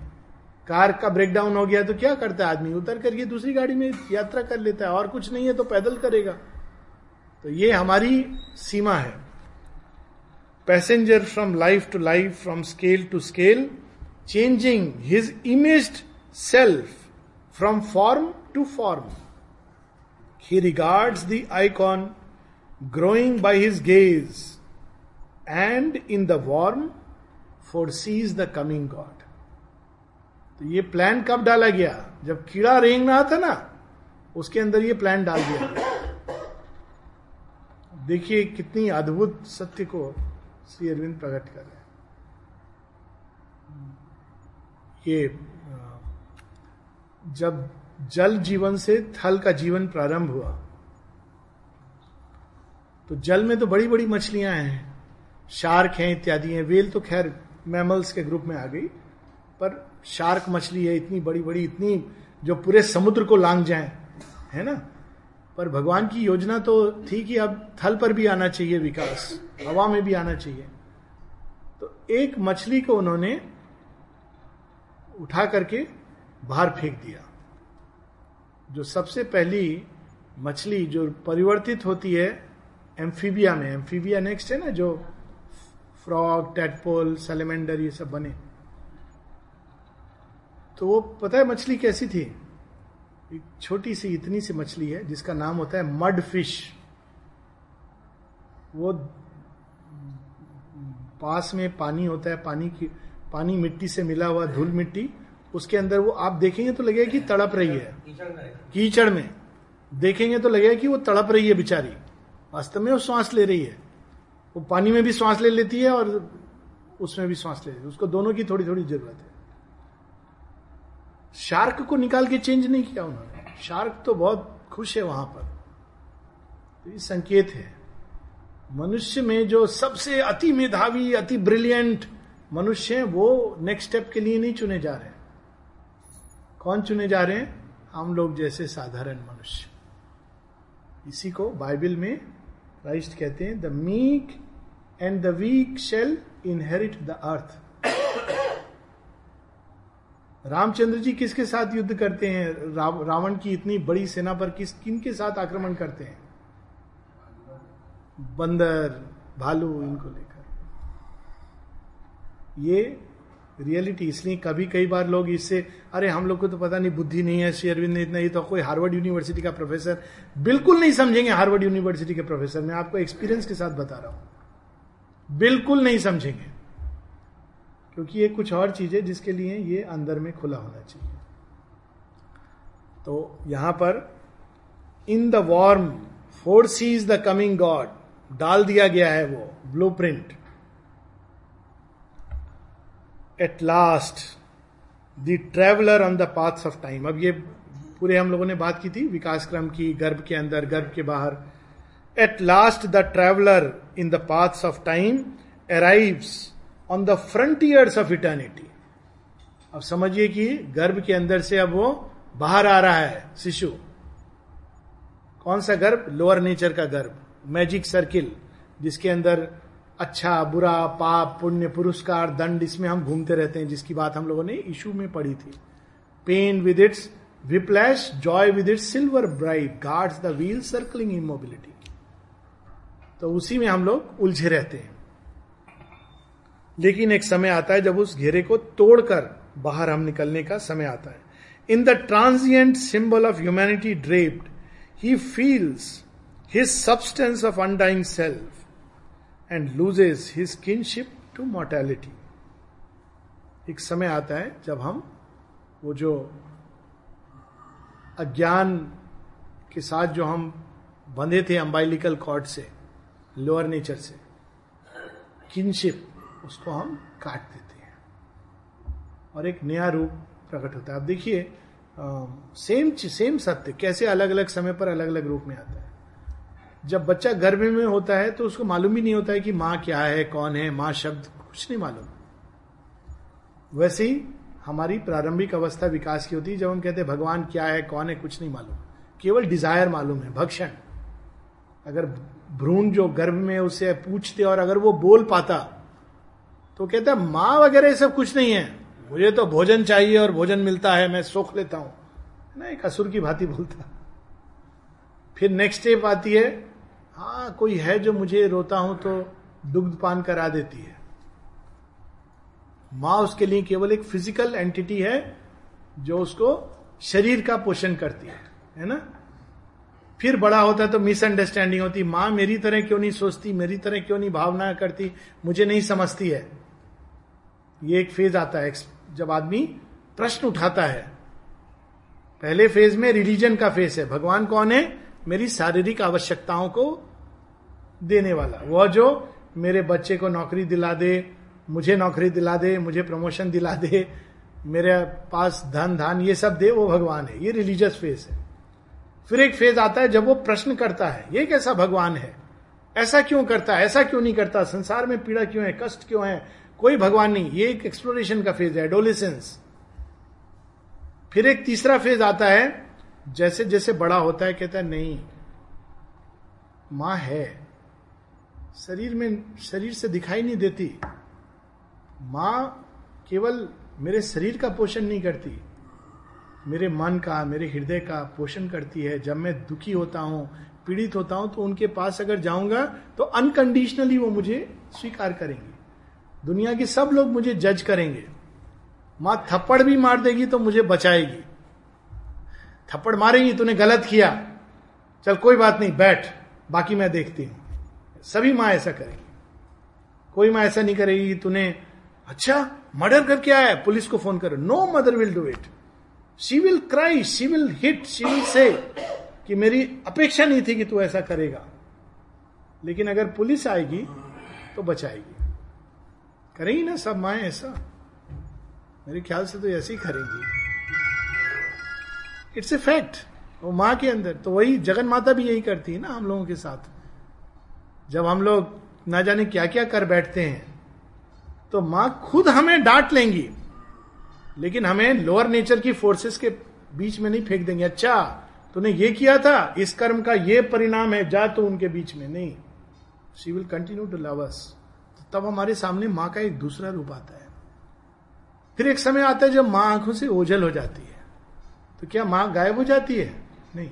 कार का ब्रेकडाउन हो गया तो क्या करता है आदमी? उतर करके दूसरी गाड़ी में यात्रा कर लेता है, और कुछ नहीं है तो पैदल करेगा। तो ये हमारी सीमा है। Passenger from life to life from scale to scale changing his image self from form to form he regards the icon growing by his gaze and in the worm foresees the coming god तो ये plan कब डाला गया? जब कीड़ा रेंग रहा था ना, उसके अंदर ये प्लान डाल दिया। देखिए कितनी अद्भुत सत्य को श्री अरविंद प्रकट कर रहे हैं। ये जब जल जीवन से थल का जीवन प्रारंभ हुआ तो जल में तो बड़ी बड़ी मछलियाँ हैं, शार्क हैं, इत्यादि हैं। वेल तो खैर मैमल्स के ग्रुप में आ गई, पर शार्क मछली है, इतनी बड़ी बड़ी, इतनी जो पूरे समुद्र को लांग जाए, है ना? पर भगवान की योजना तो थी कि अब थल पर भी आना चाहिए विकास, हवा में भी आना चाहिए। तो एक मछली को उन्होंने उठा करके बाहर फेंक दिया। जो सबसे पहली मछली जो परिवर्तित होती है, एम्फीबिया में, एम्फीबिया नेक्स्ट है ना, जो फ्रॉग टेटपोल सेलेमेंडर, ये सब बने। तो वो पता है मछली कैसी थी? एक छोटी सी, इतनी सी मछली है, जिसका नाम होता है मड फ़िश। वो पास में पानी होता है, पानी की, पानी मिट्टी से मिला हुआ धूल मिट्टी। उसके अंदर वो, आप देखेंगे तो लगेगा कि तड़प रही है। कीचड़ में। देखेंगे तो लगेगा कि वो तड़प रही है बेचारी। वास्तव में वो श्वास ले रही है। वो पानी में भी श्वास ले लेती है और उसमें भी श्वास ले लेती है। उसको दोनों की थोड़ी थोड़ी ज़रूरत है। शार्क को निकाल के चेंज नहीं किया उन्होंने। शार्क तो बहुत खुश है वहाँ पर। तो ये संकेत है। मनुष्य में जो सबसे अति मेधावी, अति ब्रिलियंट मनुष्य हैं, वो नेक्स्ट स्टेप के लिए नहीं चुने जा रहे। कौन चुने जा रहे हैं? हम लोग जैसे साधारण मनुष्य। इसी को बाइबल में क्राइस्ट कहते हैं the meek and the weak shall inherit the earth Ramchandra ji किसके साथ युद्ध करते हैं? रावण की इतनी बड़ी सेना पर किस, किन के साथ आक्रमण करते हैं? बंदर, भालू, इनको लेकर। ये रियलिटी, इसलिए कभी कई बार लोग इससे, अरे हम लोग को तो पता नहीं, बुद्धि नहीं है, श्री अरविंद ने इतना ही तो कोई हार्वर्ड यूनिवर्सिटी का प्रोफेसर। बिल्कुल नहीं समझेंगे हार्वर्ड यूनिवर्सिटी के प्रोफेसर, मैं आपको एक्सपीरियंस के साथ बता रहा हूँ। बिल्कुल नहीं समझेंगे। क्योंकि ये कुछ और चीज़ है जिसके लिए ये अंदर में खुला होना चाहिए। तो यहाँ पर in the worm foresees the coming god डाल दिया गया है वो blueprint at last the traveller on the paths of time अब ये पूरे हम लोगों ने बात की थी विकास क्रम की, गर्भ के अंदर, गर्भ के बाहर. At last the traveller in the paths of time arrives on the frontiers of eternity अब समझिए कि गर्भ के अंदर से अब वो बाहर आ रहा है, शिशु। कौन सा गर्भ? लोअर नेचर का गर्भ। मैजिक सर्किल जिसके अंदर अच्छा बुरा, पाप, पुण्य, पुरस्कार, दंड, इसमें हम घूमते रहते हैं, जिसकी बात हम लोगों ने इशू में पढ़ी थी। Pain with its whiplash joy with its silver bright guards the wheel circling immobility तो उसी में हम लोग उलझे रहते हैं। लेकिन एक समय आता है जब उस घेरे को तोड़कर बाहर हम निकलने का समय आता है। In the transient symbol of humanity draped he feels his substance of undying self and loses his kinship to mortality एक समय आता है जब हम वो जो अज्ञान के साथ जो हम बंधे थे अम्बाइलिकल कॉर्ड से लोअर नेचर से किनशिप उसको हम काट देते हैं। और एक नया रूप प्रकट होता है। आप देखिए सेम सेम सत्य, कैसे अलग अलग समय पर अलग अलग रूप में आता है। जब बच्चा गर्भ में होता है तो उसको मालूम ही नहीं होता है कि माँ क्या है, कौन है, माँ शब्द, कुछ नहीं मालूम। वैसे ही हमारी प्रारंभिक अवस्था विकास की होती है, जब हम कहते हैं, भगवान क्या है, कौन है, कुछ नहीं मालूम। केवल डिज़ायर मालूम है, भक्षण। अगर भ्रूण जो गर्भ में उसे पूछते और अगर वो बोल पाता तो कहता है, माँ वगैरह सब कुछ नहीं है। मुझे तो भोजन चाहिए और भोजन मिलता है, मैं सोख लेता हूँ। ना एक असुर की भांति बोलता। फिर नेक्स्ट स्टेप आती है हाँ कोई है जो मुझे रोता हूँ तो दुग्ध पान करा देती है। माँ उसके लिए केवल एक फ़िज़िकल एंटिटी है, जो उसको शरीर का पोषण करती है है ना? फिर बड़ा होता है तो मिसअंडरस्टैंडिंग होती। माँ मेरी तरह क्यों नहीं सोचती, मेरी तरह क्यों नहीं भावना करती, मुझे नहीं समझती है। ये एक फ़ेज़ आता है जब आदमी प्रश्न उठाता है, पहले फ़ेज़ में रिलीजन का फ़ेज़ है। भगवान कौन है? मेरी शारीरिक आवश्यकताओं को देने वाला। वह जो मेरे बच्चे को नौकरी दिला दे, मुझे नौकरी दिला दे, मुझे प्रमोशन दिला दे, मेरे पास धन, धान, ये सब दे, वो भगवान है। ये रिलीजियस फ़ेज़ है। फिर एक फ़ेज़ आता है, जब वो प्रश्न करता है, ये कैसा भगवान है? ऐसा क्यों करता है? ऐसा क्यों नहीं करता? संसार में पीड़ा क्यों है? कष्ट क्यों है? कोई भगवान नहीं, ये एक एक्सप्लोरेशन का फ़ेज़ है एडोलिसेंस फिर एक तीसरा फ़ेज़ आता है, जैसे जैसे बड़ा होता है, कहता है, नहीं, माँ है, शरीर में, शरीर से दिखाई नहीं देती। माँ केवल मेरे शरीर का पोषण नहीं करती, मेरे मन का, मेरे हृदय का पोषण करती है। जब मैं दुखी होता हूँ, पीड़ित होता हूँ तो उनके पास अगर जाऊँगा तो अनकंडीशनली वो मुझे स्वीकार करेंगे। दुनिया के सब लोग मुझे जज करेंगे। माँ थप्पड़ भी मार देगी तो मुझे बचाएगी। थप्पड़ मारेगी, तूने गलत किया। चल, कोई बात नहीं, बैठ, बाकी मैं देखती हूँ। सभी माँ ऐसा करेगी। कोई माँ ऐसा नहीं करेगी कि तूने अच्छा मर्डर करके आया पुलिस को फ़ोन करो। No mother will do it she will cry she will hit she will say कि मेरी अपेक्षा नहीं थी कि तू ऐसा करेगा। लेकिन अगर पुलिस आएगी तो बचाएगी। करेंगी ना सब माए ऐसा। मेरे ख्याल से तो ऐसे ही करेंगी। इट्स ए फैक्ट वो माँ के अंदर तो वही जगन माता भी यही करती है ना हम लोगों के साथ। जब हम लोग ना जाने क्या क्या कर बैठते हैं तो माँ खुद हमें डांट लेंगी। लेकिन हमें लोअर नेचर की फोर्सेस के बीच में नहीं फेंक देंगे। अच्छा तूने ये किया था, इस कर्म का ये परिणाम है, जा तो उनके बीच में। नहीं। She will continue to love us तब हमारे सामने माँ का एक दूसरा रूप आता है। फिर एक समय आता है जब माँ आँखों से ओझल हो जाती है। तो क्या माँ गायब हो जाती है? नहीं।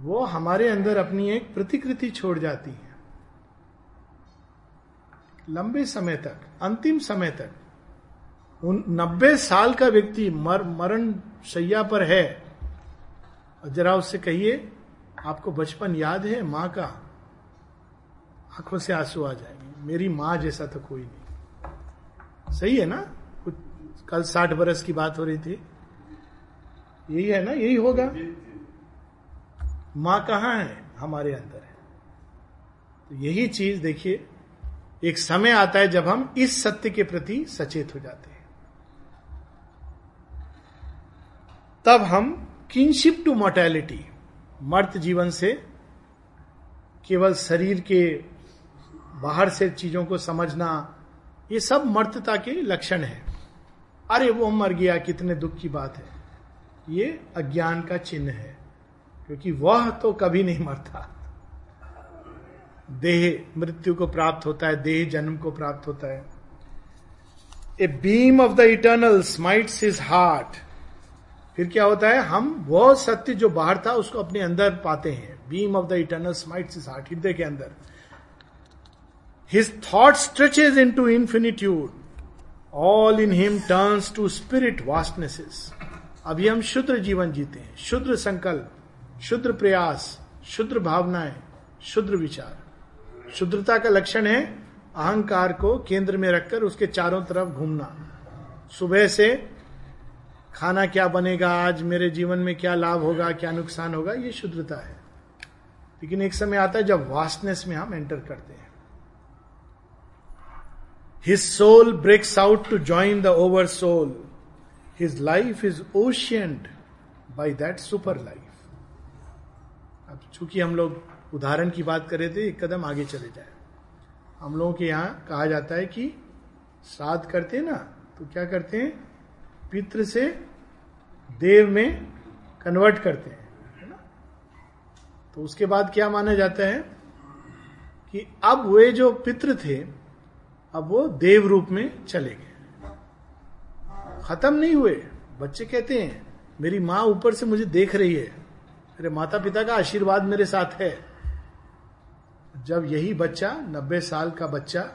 वो हमारे अंदर अपनी एक प्रतिकृति छोड़ जाती है। लंबे समय तक, अंतिम समय तक, उन नब्बे साल का व्यक्ति मर, मरण शैया पर है। और जरा उससे कहिए, आपको बचपन याद है माँ का? आँखों से आँसू आ जाएँगे। मेरी माँ जैसा तो कोई नहीं। सही है ना? कुछ कल साठ बरस की बात हो रही थी। यही है ना? यही होगा। माँ कहाँ है? हमारे अंदर है। तो यही चीज़ देखिए, एक समय आता है जब हम इस सत्य के प्रति सचेत हो जाते हैं। तब हम किनशिप टू मोर्टैलिटी मर्त जीवन से केवल शरीर के बाहर से चीज़ों को समझना, ये सब मर्तता के लक्षण है। अरे वो मर गया, कितने दुख की बात है। ये अज्ञान का चिन्ह है, क्योंकि वह तो कभी नहीं मरता। देह मृत्यु को प्राप्त होता है, देह जन्म को प्राप्त होता है। A beam of the eternal smites his heart. फिर क्या होता है, हम वो सत्य जो बाहर था, उसको अपने अंदर पाते हैं। Beam of the eternal smites his heart, हृदय के अंदर। Thought stretches into infinitude all in him turns to spirit vastnesses अभी हम शुद्र जीवन जीते हैं। शुद्र संकल्प, शुद्र प्रयास, शुद्र भावनाएँ, शुद्र विचार। शुद्रता का लक्षण है अहंकार को केंद्र में रखकर उसके चारों तरफ़ घूमना। सुबह से खाना क्या बनेगा, आज मेरे जीवन में क्या लाभ होगा, क्या नुकसान होगा, ये शुद्रता है। लेकिन एक समय आता है जब वास्टनेस में हम एंटर करते हैं। His soul breaks out to join the over soul his life is oceaned by that super life अब चूँकि हम लोग उदाहरण की बात कर रहे थे, एक कदम आगे चले जाए। हम लोगों के यहाँ कहा जाता है कि श्राद्ध करते हैं ना तो क्या करते हैं? पित्र से देव में कन्वर्ट करते हैं तो उसके बाद क्या माना जाता है कि अब वे जो पित्र थे अब वो देव रूप में चले गए। खत्म नहीं हुए। बच्चे कहते हैं, मेरी माँ ऊपर से मुझे देख रही है। मेरे माता पिता का आशीर्वाद मेरे साथ है। जब यही बच्चा, नब्बे साल का बच्चा,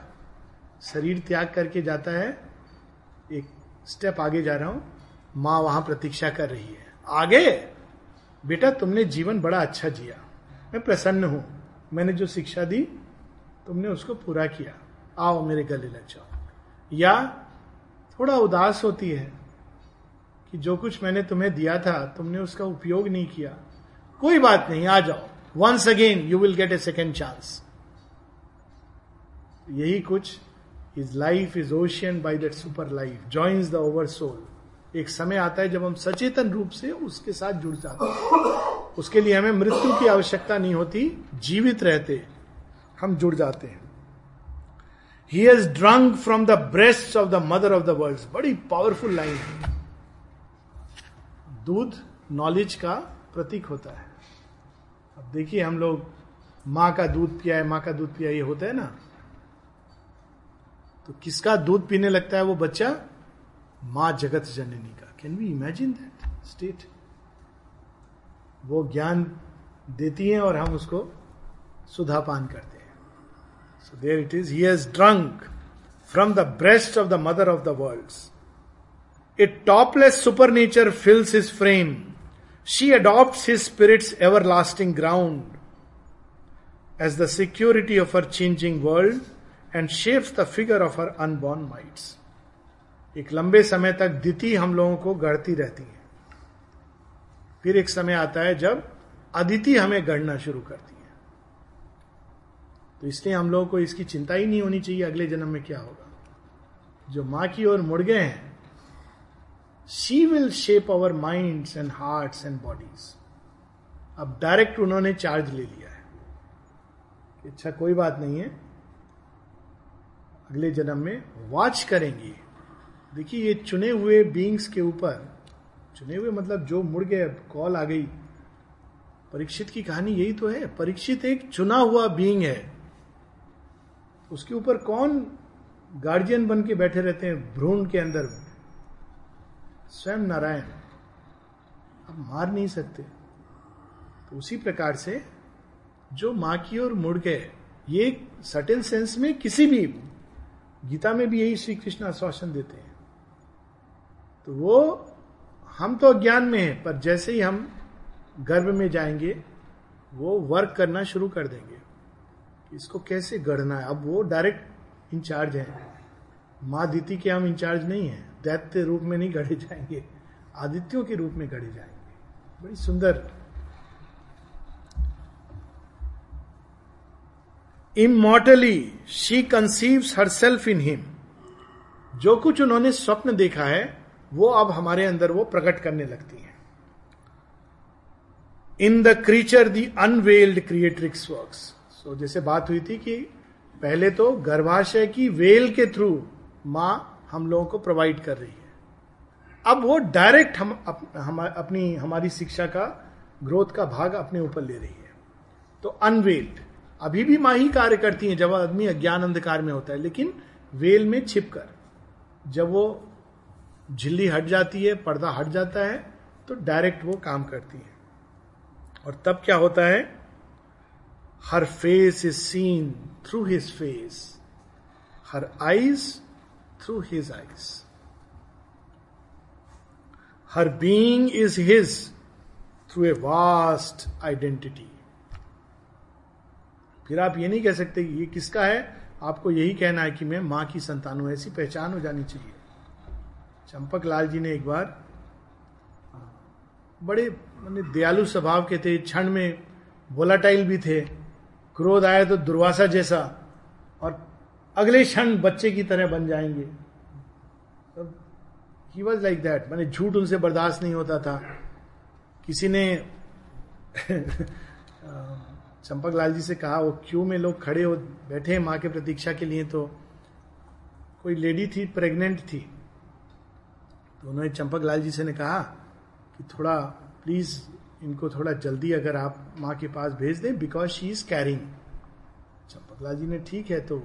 शरीर त्याग करके जाता है, एक स्टेप आगे जा रहा हूँ, माँ वहाँ प्रतीक्षा कर रही है। आगे, बेटा तुमने जीवन बड़ा अच्छा जिया। मैं प्रसन्न हूँ। मैंने जो शिक्षा दी, तुमने उसको पूरा किया। आओ मेरे गले लग जाओ। या थोड़ा उदास होती है कि जो कुछ मैंने तुम्हें दिया था, तुमने उसका उपयोग नहीं किया। कोई बात नहीं, आ जाओ। Once again you will get a second chance यही कुछ his life is ocean by that super life joins the over soul एक समय आता है जब हम सचेतन रूप से उसके साथ जुड़ जाते हैं। उसके लिए हमें मृत्यु की आवश्यकता नहीं होती, जीवित रहते, हम जुड़ जाते हैं। He has drunk from the breast of the mother of the world बड़ी पावरफुल लाइन है। दूध नॉलेज का प्रतीक होता है। अब देखिए हम लोग, माँ का दूध पिया है, माँ का दूध पिया ये होता है ना? तो किसका दूध पीने लगता है वो बच्चा? माँ जगत जननी का। Can we imagine that state वो ज्ञान देती हैं और हम उसको सुधापान करते हैं। It is he has drunk from the breast of the mother of the world a topless super nature fills his frame she adopt his spirits everlasting ground as the security of our changing world and shapes the figure of her unborn mights एक लंबे समय तक दिति हम लोगों को गढ़ती रहती है। फिर एक समय आता है जब अदिति हमें गढ़ना शुरू करती है। तो इसलिए हम लोगों को इसकी चिंता ही नहीं होनी चाहिए अगले जन्म में क्या होगा। जो माँ की ओर मुड़ गए हैं she will shape our mind and heart and bodies अब डायरेक्ट उन्होंने चार्ज ले लिया है। अच्छा कोई बात नहीं है। अगले जन्म में वॉच करेंगे। देखिए, ये चुने हुए बींग्स के ऊपर, चुने हुए मतलब जो मुड़ गए कॉल आ गई। परीक्षित की कहानी यही तो है। परीक्षित एक चुना हुआ बींग है। उसके ऊपर कौन गार्जियन बन के बैठे रहते हैं भ्रूण के अंदर? स्वयं नारायण। अब मार नहीं सकते। तो उसी प्रकार से जो माँ की ओर मुड़ गए, ये सर्टेन सेंस में किसी भी गीता में भी यही श्री कृष्ण आश्वासन देते हैं। तो वो हम तो अज्ञान में है, पर जैसे ही हम गर्भ में जाएँगे, वो वर्क करना शुरू कर देंगे। इसको कैसे गढ़ना है? अब वो डायरेक्ट इंचार्ज है। माँ दीति के हम इंचार्ज नहीं है। दैत्य रूप में नहीं गढ़े जाएँगे। आदित्यों के रूप में गढ़े जाएँगे। बड़ी सुंदर। Immortally she conceive herself in him जो कुछ उन्होंने स्वप्न देखा है, वो अब हमारे अंदर वो प्रकट करने लगती है। In the creature the unveiled creatrix works so so, जैसे बात हुई थी कि पहले तो गर्भाशय की वेल के थ्रू माँ हम लोगों को प्रोवाइड कर रही है। अब वो डायरेक्ट हम अप, हम अपनी हमारी शिक्षा का ग्रोथ का भाग अपने ऊपर ले रही है। तो अनवेल्ड अभी भी माँ ही कार्य करती है जब आदमी अज्ञान अंधकार में होता है लेकिन वेल में छिप कर जब वो झिल्ली हट जाती है पर्दा हट जाता है तो डायरेक्ट वो काम करती है। और तब क्या होता है? Her face is seen through his face her eyes through his eyes her being is his through a vast identity फिर आप ये नहीं कह सकते कि ये किसका है? आपको यही कहना है कि मैं माँ की संतान हूँ, ऐसी पहचान हो जानी चाहिए। चंपक लाल जी ने एक बार बड़े, मैंने दयालु स्वभाव के थे, क्षण में वोलाटाइल भी थे। क्रोध आए तो दुर्वासा जैसा और अगले क्षण बच्चे की तरह बन जाएँगे। ही वॉज़ लाइक दैट मैंने झूठ उनसे बर्दाश्त नहीं होता था। किसी ने *laughs* चंपक लाल जी से कहा, वो क्यों में लोग खड़े हो, बैठे हैं माँ के प्रतीक्षा के लिए? तो कोई लेडी थी प्रेग्नेंट थी। तो उन्होंने चंपक लाल जी से ने कहा कि थोड़ा प्लीज़ इनको थोड़ा जल्दी अगर आप माँ के पास भेज दें because she is carrying Champak Lal ji ने ठीक है तो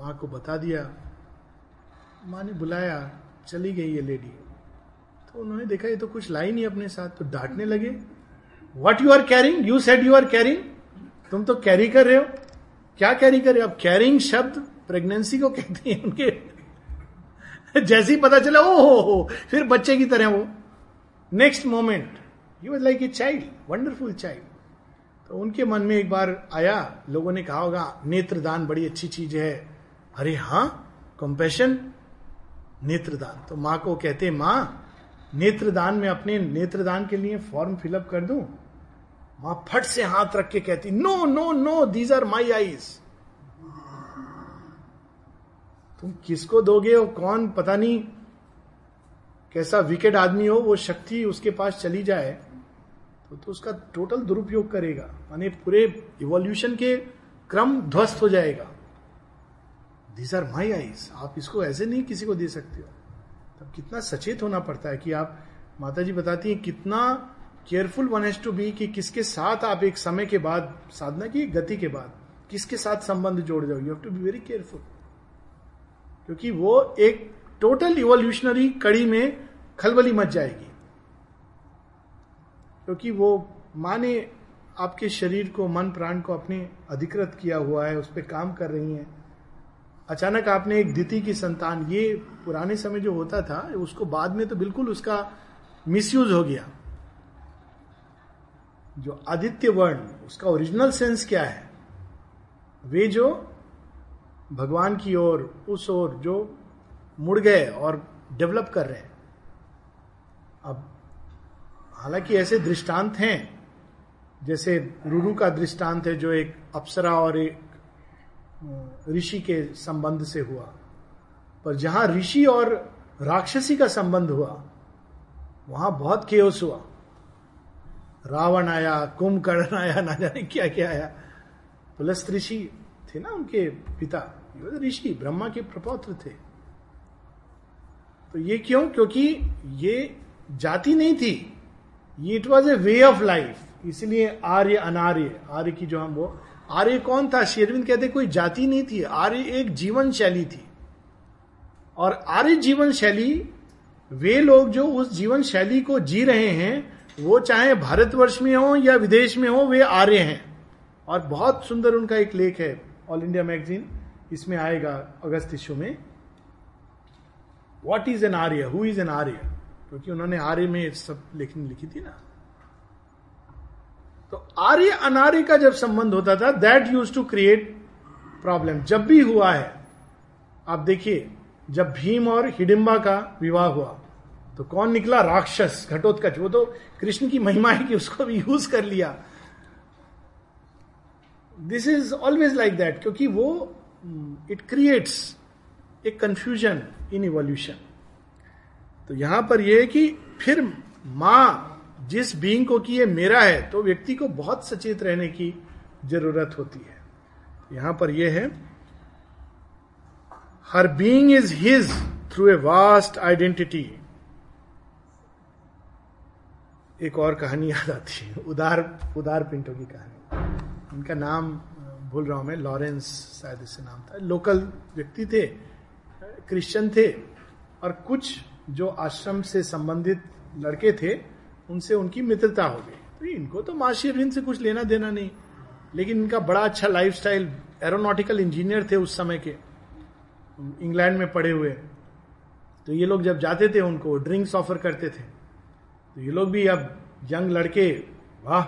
माँ को बता दिया। माँ ने बुलाया, चली गई ये लेडी तो उन्होंने देखा, ये तो कुछ लाई नहीं अपने साथ तो डांटने लगे। What you are carrying you said you are carrying तुम तो कैरी कर रहे हो। क्या कैरी कर रहे हो? अब कैरिंग शब्द प्रेगनेंसी को कहते हैं उनके। जैसे ही पता चला ओ हो हो फिर बच्चे की तरह वो। Next moment you was like a child wonderful child तो उनके मन में एक बार आया, लोगों ने कहा होगा, नेत्रदान बड़ी अच्छी चीज़ है। अरे हाँ कंपेशन नेत्रदान। तो माँ को कहते माँ, नेत्रदान में अपने नेत्रदान के लिए फॉर्म फिलअप कर दूँ? माँ फट से हाथ रख के कहती no no no these are my eyes तुम किसको दोगे और कौन? पता नहीं। कैसा विकेट आदमी हो, वो शक्ति उसके पास चली जाए। तो, तो उसका टोटल दुरुपयोग करेगा। माने पूरे इवोल्यूशन के क्रम ध्वस्त हो जाएगा। दीज आर माई आईज आप इसको ऐसे नहीं किसी को दे सकते हो। तब कितना सचेत होना पड़ता है कि आप माता जी बताती हैं कितना careful one has to be कि किसके साथ आप एक समय के बाद साधना की गति के बाद किसके साथ संबंध जोड़ जाओ। You have to be very careful क्योंकि वो एक टोटल इवोल्यूशनरी कड़ी में खलबली मच जाएगी। क्योंकि वो माँ ने आपके शरीर को, मन, प्राण को अपने अधिकृत किया हुआ है, उस पर काम कर रही हैं। अचानक आपने एक दिति की संतान, ये पुराने समय जो होता था, उसको बाद में तो बिल्कुल उसका मिसयूज हो गया। जो आदित्य वर्ण, उसका ओरिजिनल सेंस क्या है? वे जो भगवान की ओर, उस ओर जो मुड़ गए और डेवलप कर रहे हैं। अब हालाँकि ऐसे दृष्टांत हैं, जैसे रुरु का दृष्टांत है जो एक अप्सरा और एक ऋषि के संबंध से हुआ। पर जहाँ ऋषि और राक्षसी का संबंध हुआ, वहाँ बहुत केस हुआ। रावण आया, कुंभकर्ण आया, ना जाने क्या क्या आया। प्लस ऋषि थे ना उनके पिता ऋषि, ब्रह्मा के प्रपौत्र थे। तो ये क्यों? क्योंकि ये जाति नहीं थी। It was a way of life इसलिए आर्य अनार्य, आर्य की जो हम वो, आर्य कौन था? शेरविंद कहते, कोई जाति नहीं थी, आर्य एक जीवन शैली थी. और आर्य जीवन शैली, वे लोग जो उस जीवन शैली को जी रहे हैं, वो चाहे भारतवर्ष में हो या विदेश में हो, वे आर्य हैं। और बहुत सुंदर उनका एक लेख है ऑल इंडिया मैगजीन इसमें आएगा अगस्त इशू में। What is an Arya who is an Arya क्योंकि उन्होंने आर्य में सब लेखनी लिखी थी ना। तो आर्य अनार्य का जब संबंध होता था that used to create problem जब भी हुआ है, आप देखिए, जब भीम और हिडिम्बा का विवाह हुआ तो कौन निकला? राक्षस, घटोत्कच। वो तो कृष्ण की महिमा है कि उसको भी यूज़ कर लिया। This is always like that क्योंकि वो it creates a confusion in evolution तो यहाँ पर यह है कि फिर माँ जिस बींग को कि ये मेरा है तो व्यक्ति को बहुत सचेत रहने की ज़रूरत होती है। यहाँ पर यह है her being is his through a vast identity एक और कहानी याद आती है, उदार उदार पिंटो की कहानी। उनका नाम, भूल रहा हूँ मैं, लॉरेंस शायद इससे नाम था। लोकल व्यक्ति थे, क्रिश्चियन थे, और कुछ जो आश्रम से संबंधित लड़के थे, उनसे उनकी मित्रता हो गई। तो इनको तो माशी अरविंद से कुछ लेना देना नहीं। लेकिन इनका बड़ा अच्छा लाइफ स्टाइल एरोनॉटिकल इंजीनियर थे उस समय के। इंग्लैंड में पढ़े हुए। तो ये लोग जब जाते थे, उनको ड्रिंक्स ऑफ़र करते थे। तो ये लोग भी अब यंग लड़के, वाह,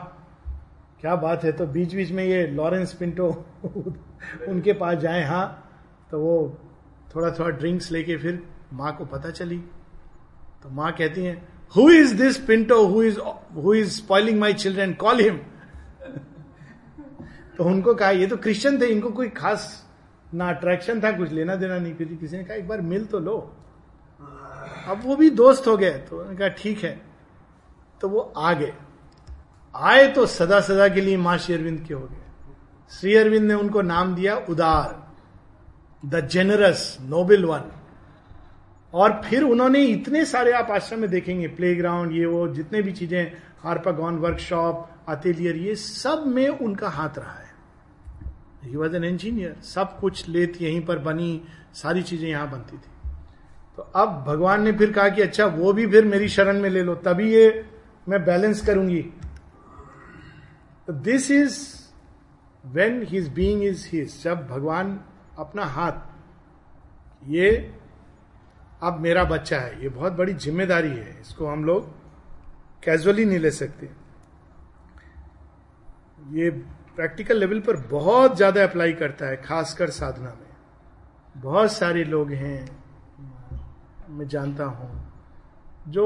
क्या बात है। तो बीच बीच में ये लॉरेंस पिंटो *laughs* उनके पास जाए हाँ तो वो थोड़ा थोड़ा ड्रिंक्स लेके फिर माँ को पता चली। तो माँ कहती है who is this Pinto who is who is spoiling my children call him तो उनको कहा, ये तो क्रिश्चियन थे, इनको कोई खास ना अट्रैक्शन था, कुछ लेना देना नहीं। फिर किसी ने कहा, एक बार मिल तो लो। अब वो भी दोस्त हो गए तो उन्होंने कहा, ठीक है। तो वो आ गए। आए तो सदा सदा के लिए माँ श्री अरविंद के हो गए। श्री अरविंद ने उनको नाम दिया उदार द जेनरस नोबेल वन और फिर उन्होंने इतने सारे आप आश्रम में देखेंगे प्ले ग्राउंड ये वो, जितने भी चीज़ें हार्पागॉन वर्कशॉप अतेलियर ये सब में उनका हाथ रहा है। ही वॉज़ एन इंजीनियर सब कुछ लेत यहीं पर बनी, सारी चीज़ें यहाँ बनती थी। तो अब भगवान ने फिर कहा कि अच्छा वो भी फिर मेरी शरण में ले लो, तभी ये मैं बैलेंस करूँगी। This is when his being is his जब भगवान अपना हाथ, ये अब मेरा बच्चा है, ये बहुत बड़ी ज़िम्मेदारी है, इसको हम लोग कैजुअली नहीं ले सकते। ये प्रैक्टिकल लेवल पर बहुत ज़्यादा अप्लाई करता है, खासकर साधना में। बहुत सारे लोग हैं, मैं जानता हूँ, जो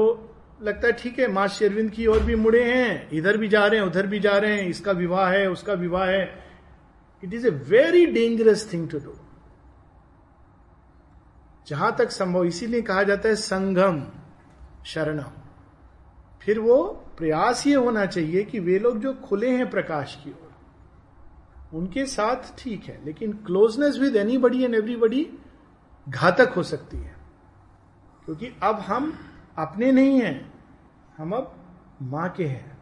लगता है, ठीक है, माँ शेरविंद की ओर भी मुड़े हैं, इधर भी जा रहे हैं, उधर भी जा रहे हैं, इसका विवाह है, उसका विवाह है। It is a very dangerous thing to do जहाँ तक संभव, इसीलिए कहा जाता है संगम, शरणम। फिर वो प्रयास ये होना चाहिए कि वे लोग जो खुले हैं प्रकाश की ओर, उनके साथ ठीक है, लेकिन closeness with anybody and everybody घातक हो सकती है। क्योंकि अब हम अपने नहीं हैं, हम अब माँ के हैं।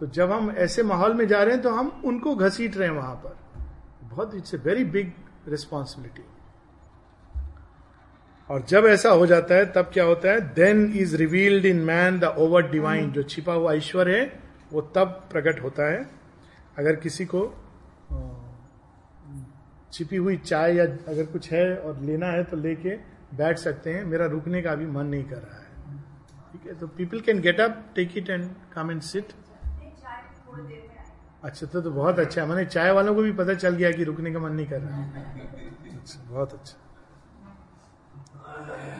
तो जब हम ऐसे माहौल में जा रहे हैं तो हम उनको घसीट रहे हैं वहाँ पर। बहुत it's a very big responsibility और जब ऐसा हो जाता है तब क्या होता है? Then is revealed in man the over divine जो छिपा हुआ ईश्वर है वो तब प्रकट होता है। अगर किसी को छिपी हुई चाय या अगर कुछ है और लेना है तो लेके बैठ सकते हैं। मेरा रुकने का भी मन नहीं कर रहा है। ठीक है? तो people can get up take it and come and sit अच्छा तो, तो बहुत अच्छा है। मैंने चाय वालों को भी पता चल गया कि रुकने का मन नहीं कर रहा है। अच्छा बहुत अच्छा।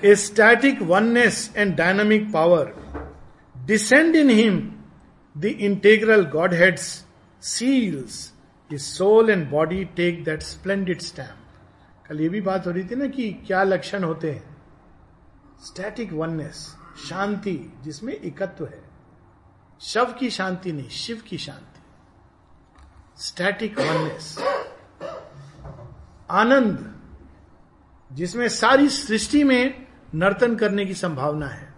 A static oneness and dynamic power descend in him the integral godhead's seals his soul and body take that splendid stamp कल ये भी बात हो रही थी ना कि क्या लक्षण होते हैं? स्टैटिक वननेस शांति, जिसमें एकत्व है। शव की शांति नहीं, शिव की शांति। स्टैटिक वननेस आनंद। जिसमें सारी सृष्टि में नर्तन करने की संभावना है।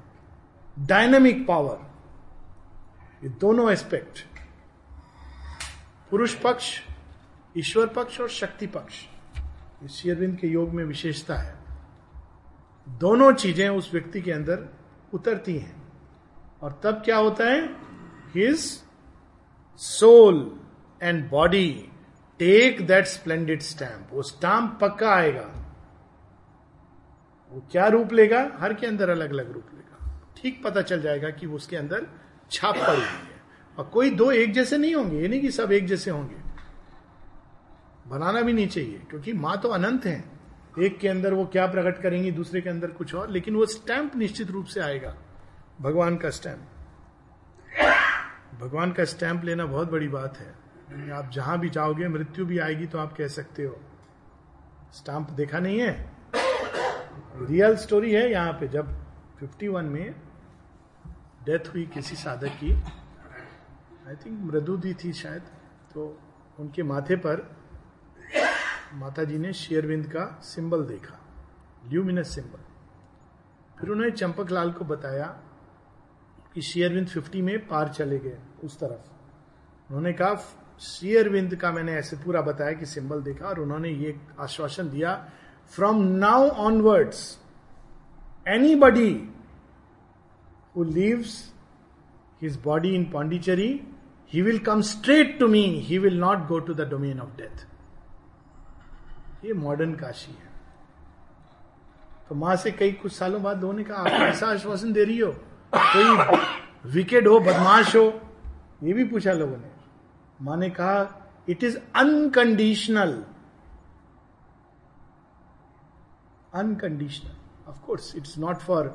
डायनामिक पावर ये दोनों एस्पेक्ट पुरुष पक्ष, ईश्वर पक्ष और शक्ति पक्ष। शेयरविंद के योग में विशेषता है। दोनों चीज़ें उस व्यक्ति के अंदर उतरती हैं। और तब क्या होता है? His soul and body take that splendid stamp वो स्टैम्प पक्का आएगा। वो क्या रूप लेगा? हर के अंदर अलग अलग रूप लेगा। ठीक पता चल जाएगा कि उसके अंदर छाप पड़ी हुई है। और कोई दो एक जैसे नहीं होंगे। ये नहीं कि सब एक जैसे होंगे। बनाना भी नहीं चाहिए, क्योंकि माँ तो अनंत है। एक के अंदर वो क्या प्रकट करेंगी, दूसरे के अंदर कुछ और। लेकिन वो स्टैंप निश्चित रूप से आएगा। भगवान का स्टैंप। भगवान का स्टैंप लेना बहुत बड़ी बात है। आप जहाँ भी जाओगे, मृत्यु भी आएगी तो आप कह सकते हो। स्टैंप देखा नहीं है? रियल स्टोरी है यहाँ पे, जब 51 में डेथ हुई किसी साधक की। आई थिंक मृदु दी थी शायद तो उनके माथे पर माता जी ने शेयरविंद का सिंबल देखा ल्यूमिनस सिंबल फिर उन्होंने चंपक लाल को बताया कि शेयरविंद 50 में पार चले गए उस तरफ़। उन्होंने कहा शेयरविंद का मैंने ऐसे पूरा बताया कि सिंबल देखा और उन्होंने ये आश्वासन दिया from now onwards anybody who leaves his body in Pondicherry he will come straight to me he will not go to the domain of death ये मॉडर्न काशी है। तो माँ से कई कुछ सालों बाद लोगों ने आप ऐसा आश्वासन दे रही हो? कोई विकेट हो, बदमाश हो? ये भी पूछा लोगों ने। माँ ने कहा it is unconditional unconditional of course it's not for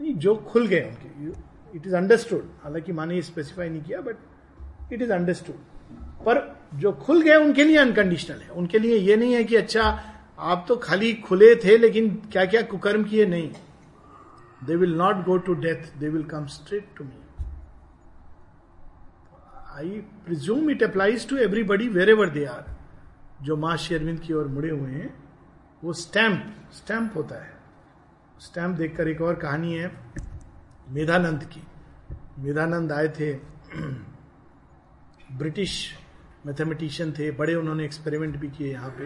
जो खुल गए उनके। इट इज़ अंडरस्टूड हालाँकि माने स्पेसिफाई नहीं किया बट इट इज़ अंडरस्टूड पर जो खुल गए उनके लिए अनकंडीशनल है। उनके लिए ये नहीं है कि अच्छा आप तो खाली खुले थे, लेकिन क्या क्या कुकर्म किए? नहीं। They will not go to death they will come straight to me I presume it applies to everybody wherever they are जो माँ शेरविंद की ओर मुड़े हुए हैं वो स्टैंप स्टैंप होता है। स्टैंप देखकर एक और कहानी है, मेधानंद की। मेधानंद आए थे, *clears throat* ब्रिटिश मैथमेटिशियन थे, बड़े उन्होंने एक्सपेरिमेंट भी किए यहाँ पे।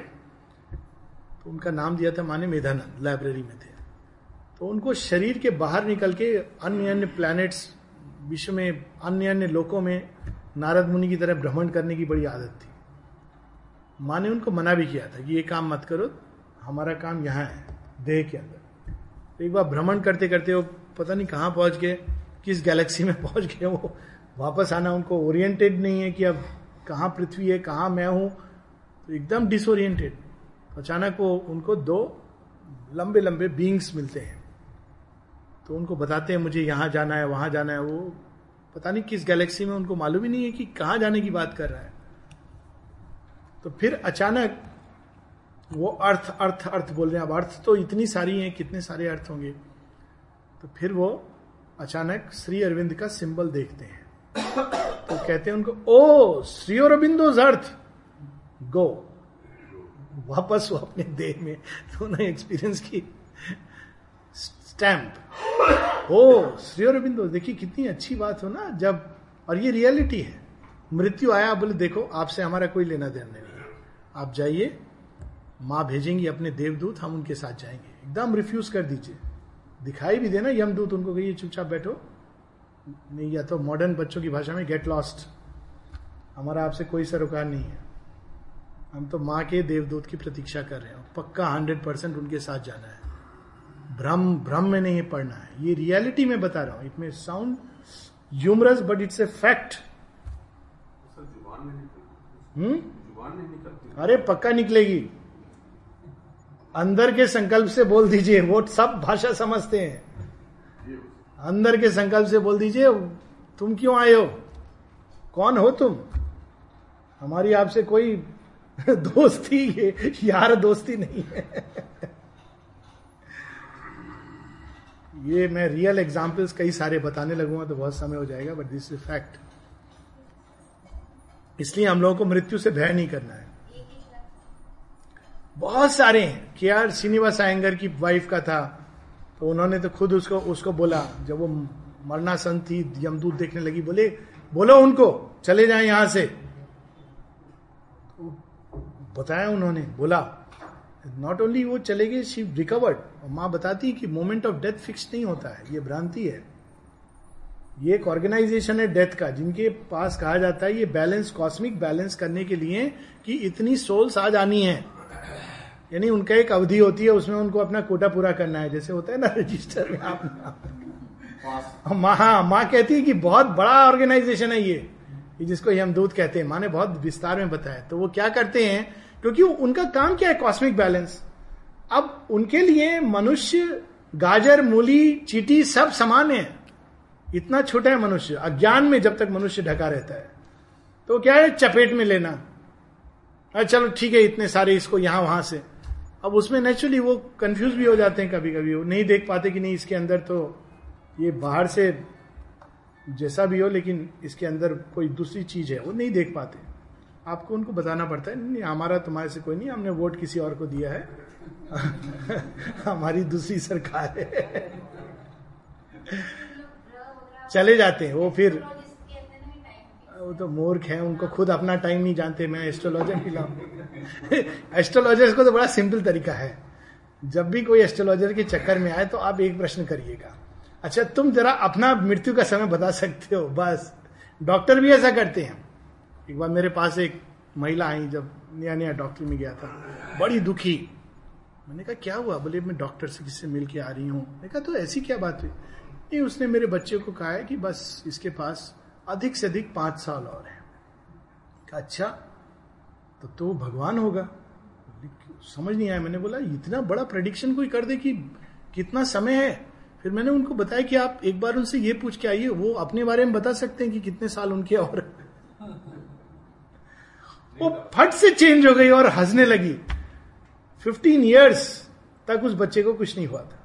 तो उनका नाम दिया था माने मेधानंद लाइब्रेरी में थे। तो उनको शरीर के बाहर निकल के अन्य अन्य प्लैनेट्स विश्व में अन्य अन्य लोकों में नारद मुनि की तरह भ्रमण करने की बड़ी आदत थी। माँ ने उनको मना भी किया था कि ये काम मत करो हमारा काम यहाँ है, देह के अंदर। तो एक बार भ्रमण करते करते वो पता नहीं कहाँ पहुँच गए, किस गैलेक्सी में *laughs* पहुँच गए वो। वापस आना उनको ओरिएंटेड नहीं है कि अब कहाँ पृथ्वी है, कहाँ मैं हूँ। तो एकदम डिसोरिएंटेड अचानक वो उनको दो लंबे लंबे बींग्स मिलते हैं। तो उनको बताते हैं, मुझे यहाँ जाना है, वहाँ जाना है। वो पता नहीं किस गैलेक्सी में, उनको मालूम ही नहीं है कि कहाँ जाने की बात कर रहा है। तो फिर अचानक वो अर्थ अर्थ अर्थ बोल रहे हैं। अब अर्थ तो इतनी सारी हैं, कितने सारे अर्थ होंगे? तो फिर वो अचानक श्री अरविंद का सिंबल देखते हैं। तो कहते हैं उनको, ओ, श्री अरविंदो अर्थ, गो। वापस वो अपने देह में तो उन्होंने एक्सपीरियंस की। स्टैंप ओ, श्री अरविंदो, देखिए कितनी अच्छी बात हो ना, जब, और ये रियलिटी है। मृत्यु आया, बोले, देखो, आपसे हमारा कोई लेना देना नहीं आप जाइए माँ भेजेंगी अपने देवदूत हम उनके साथ जाएँगे। एकदम रिफ्यूज कर दीजिए। दिखाई भी देना यमदूत उनको कहिए चुपचाप बैठो। नहीं या तो मॉडर्न बच्चों की भाषा में गेट लॉस्ट हमारा आपसे कोई सरोकार नहीं है। हम तो माँ के देवदूत की प्रतीक्षा कर रहे हैं पक्का हंड्रेड परसेंट उनके साथ जाना है। भ्रम भ्रम में नहीं पढ़ना है। ये रियलिटी में बता रहा हूँ। It may sound humorous but it's a fact hmm? अरे पक्का निकलेगी। अंदर के संकल्प से बोल दीजिए, वो सब भाषा समझते हैं। अंदर के संकल्प से बोल दीजिए, तुम क्यों आए हो? कौन हो तुम? हमारी आपसे कोई *laughs* दोस्ती, यार दोस्ती नहीं है। ये मैं रियल एग्जाम्पल्स कई सारे बताने लगूँगा तो बहुत समय हो जाएगा बट दिस इज़ फैक्ट इसलिए हम लोगों को मृत्यु से भय नहीं करना है। बहुत सारे हैं के आर श्रीनिवास आयंगर की वाइफ का था तो उन्होंने तो खुद उसको उसको बोला। जब वो मरना मरनासन थी, यमदूत देखने लगी, बोले, बोलो उनको, चले जाए यहाँ से। तो बताया उन्होंने, बोला नॉट ओनली वो चले गए शी रिकवर्ड और माँ बताती कि मोमेंट ऑफ़ डेथ फिक्स नहीं होता है, ये भ्रांति है। ये एक ऑर्गेनाइजेशन है डेथ का, जिनके पास कहा जाता है, ये बैलेंस कॉस्मिक बैलेंस करने के लिए कि इतनी सोल्स आ जानी है। यानी उनका एक अवधि होती है उसमें उनको अपना कोटा पूरा करना है जैसे होता है ना रजिस्टर में आप माँ हाँ माँ कहती है कि बहुत बड़ा ऑर्गेनाइजेशन है ये जिसको हम दूध कहते हैं। माँ ने बहुत विस्तार में बताया। तो वो क्या करते हैं क्योंकि उनका काम क्या है कॉस्मिक बैलेंस अब उनके लिए मनुष्य गाजर मूली चीटी सब समान है। इतना छोटा है मनुष्य। अज्ञान में जब तक मनुष्य ढका रहता है। तो क्या है चपेट में लेना। अरे चलो ठीक है इतने सारे इसको यहाँ वहाँ से। अब उसमें नेचुरली वो कंफ्यूज भी हो जाते हैं कभी कभी वो नहीं देख पाते कि नहीं, इसके अंदर तो ये बाहर से जैसा भी हो, लेकिन इसके अंदर कोई दूसरी चीज़ है, वो नहीं देख पाते। आपको उनको बताना पड़ता है, नहीं, हमारा तुम्हारे से कोई नहीं, हमने वोट किसी और को दिया है। *laughs* हमारी दूसरी सरकार है। चले जाते हैं, वो फिर वो तो मूर्ख है, उनको खुद अपना टाइम नहीं जानते, मैं एस्ट्रोलॉजर खिलाऊ एस्ट्रोलॉजर को तो बड़ा सिंपल तरीका है। जब भी कोई एस्ट्रोलॉजर के चक्कर में आए तो आप एक प्रश्न करिएगा। अच्छा तुम जरा अपना मृत्यु का समय बता सकते हो, बस। डॉक्टर भी ऐसा करते हैं। एक बार मेरे पास एक महिला आई, जब नया नया डॉक्टर में गया था। बड़ी दुखी। मैंने कहा, क्या हुआ? बोले, मैं डॉक्टर से किससे मिल के आ रही हूँ? मैंने कहा तो ऐसी क्या बात हुई? नहीं, उसने मेरे बच्चे को कहा है कि बस इसके पास अधिक से अधिक पाँच साल और है। अच्छा तो तो भगवान होगा। समझ नहीं आया मैंने बोला इतना बड़ा प्रडिक्शन कोई कर दे कि कितना समय है? फिर मैंने उनको बताया कि आप एक बार उनसे ये पूछ के आइए वो अपने बारे में बता सकते हैं कि कितने साल उनके और *laughs* वो फट से चेंज हो गई और हंसने लगी। फिफ्टीन ईयर्स तक उस बच्चे को कुछ नहीं हुआ था।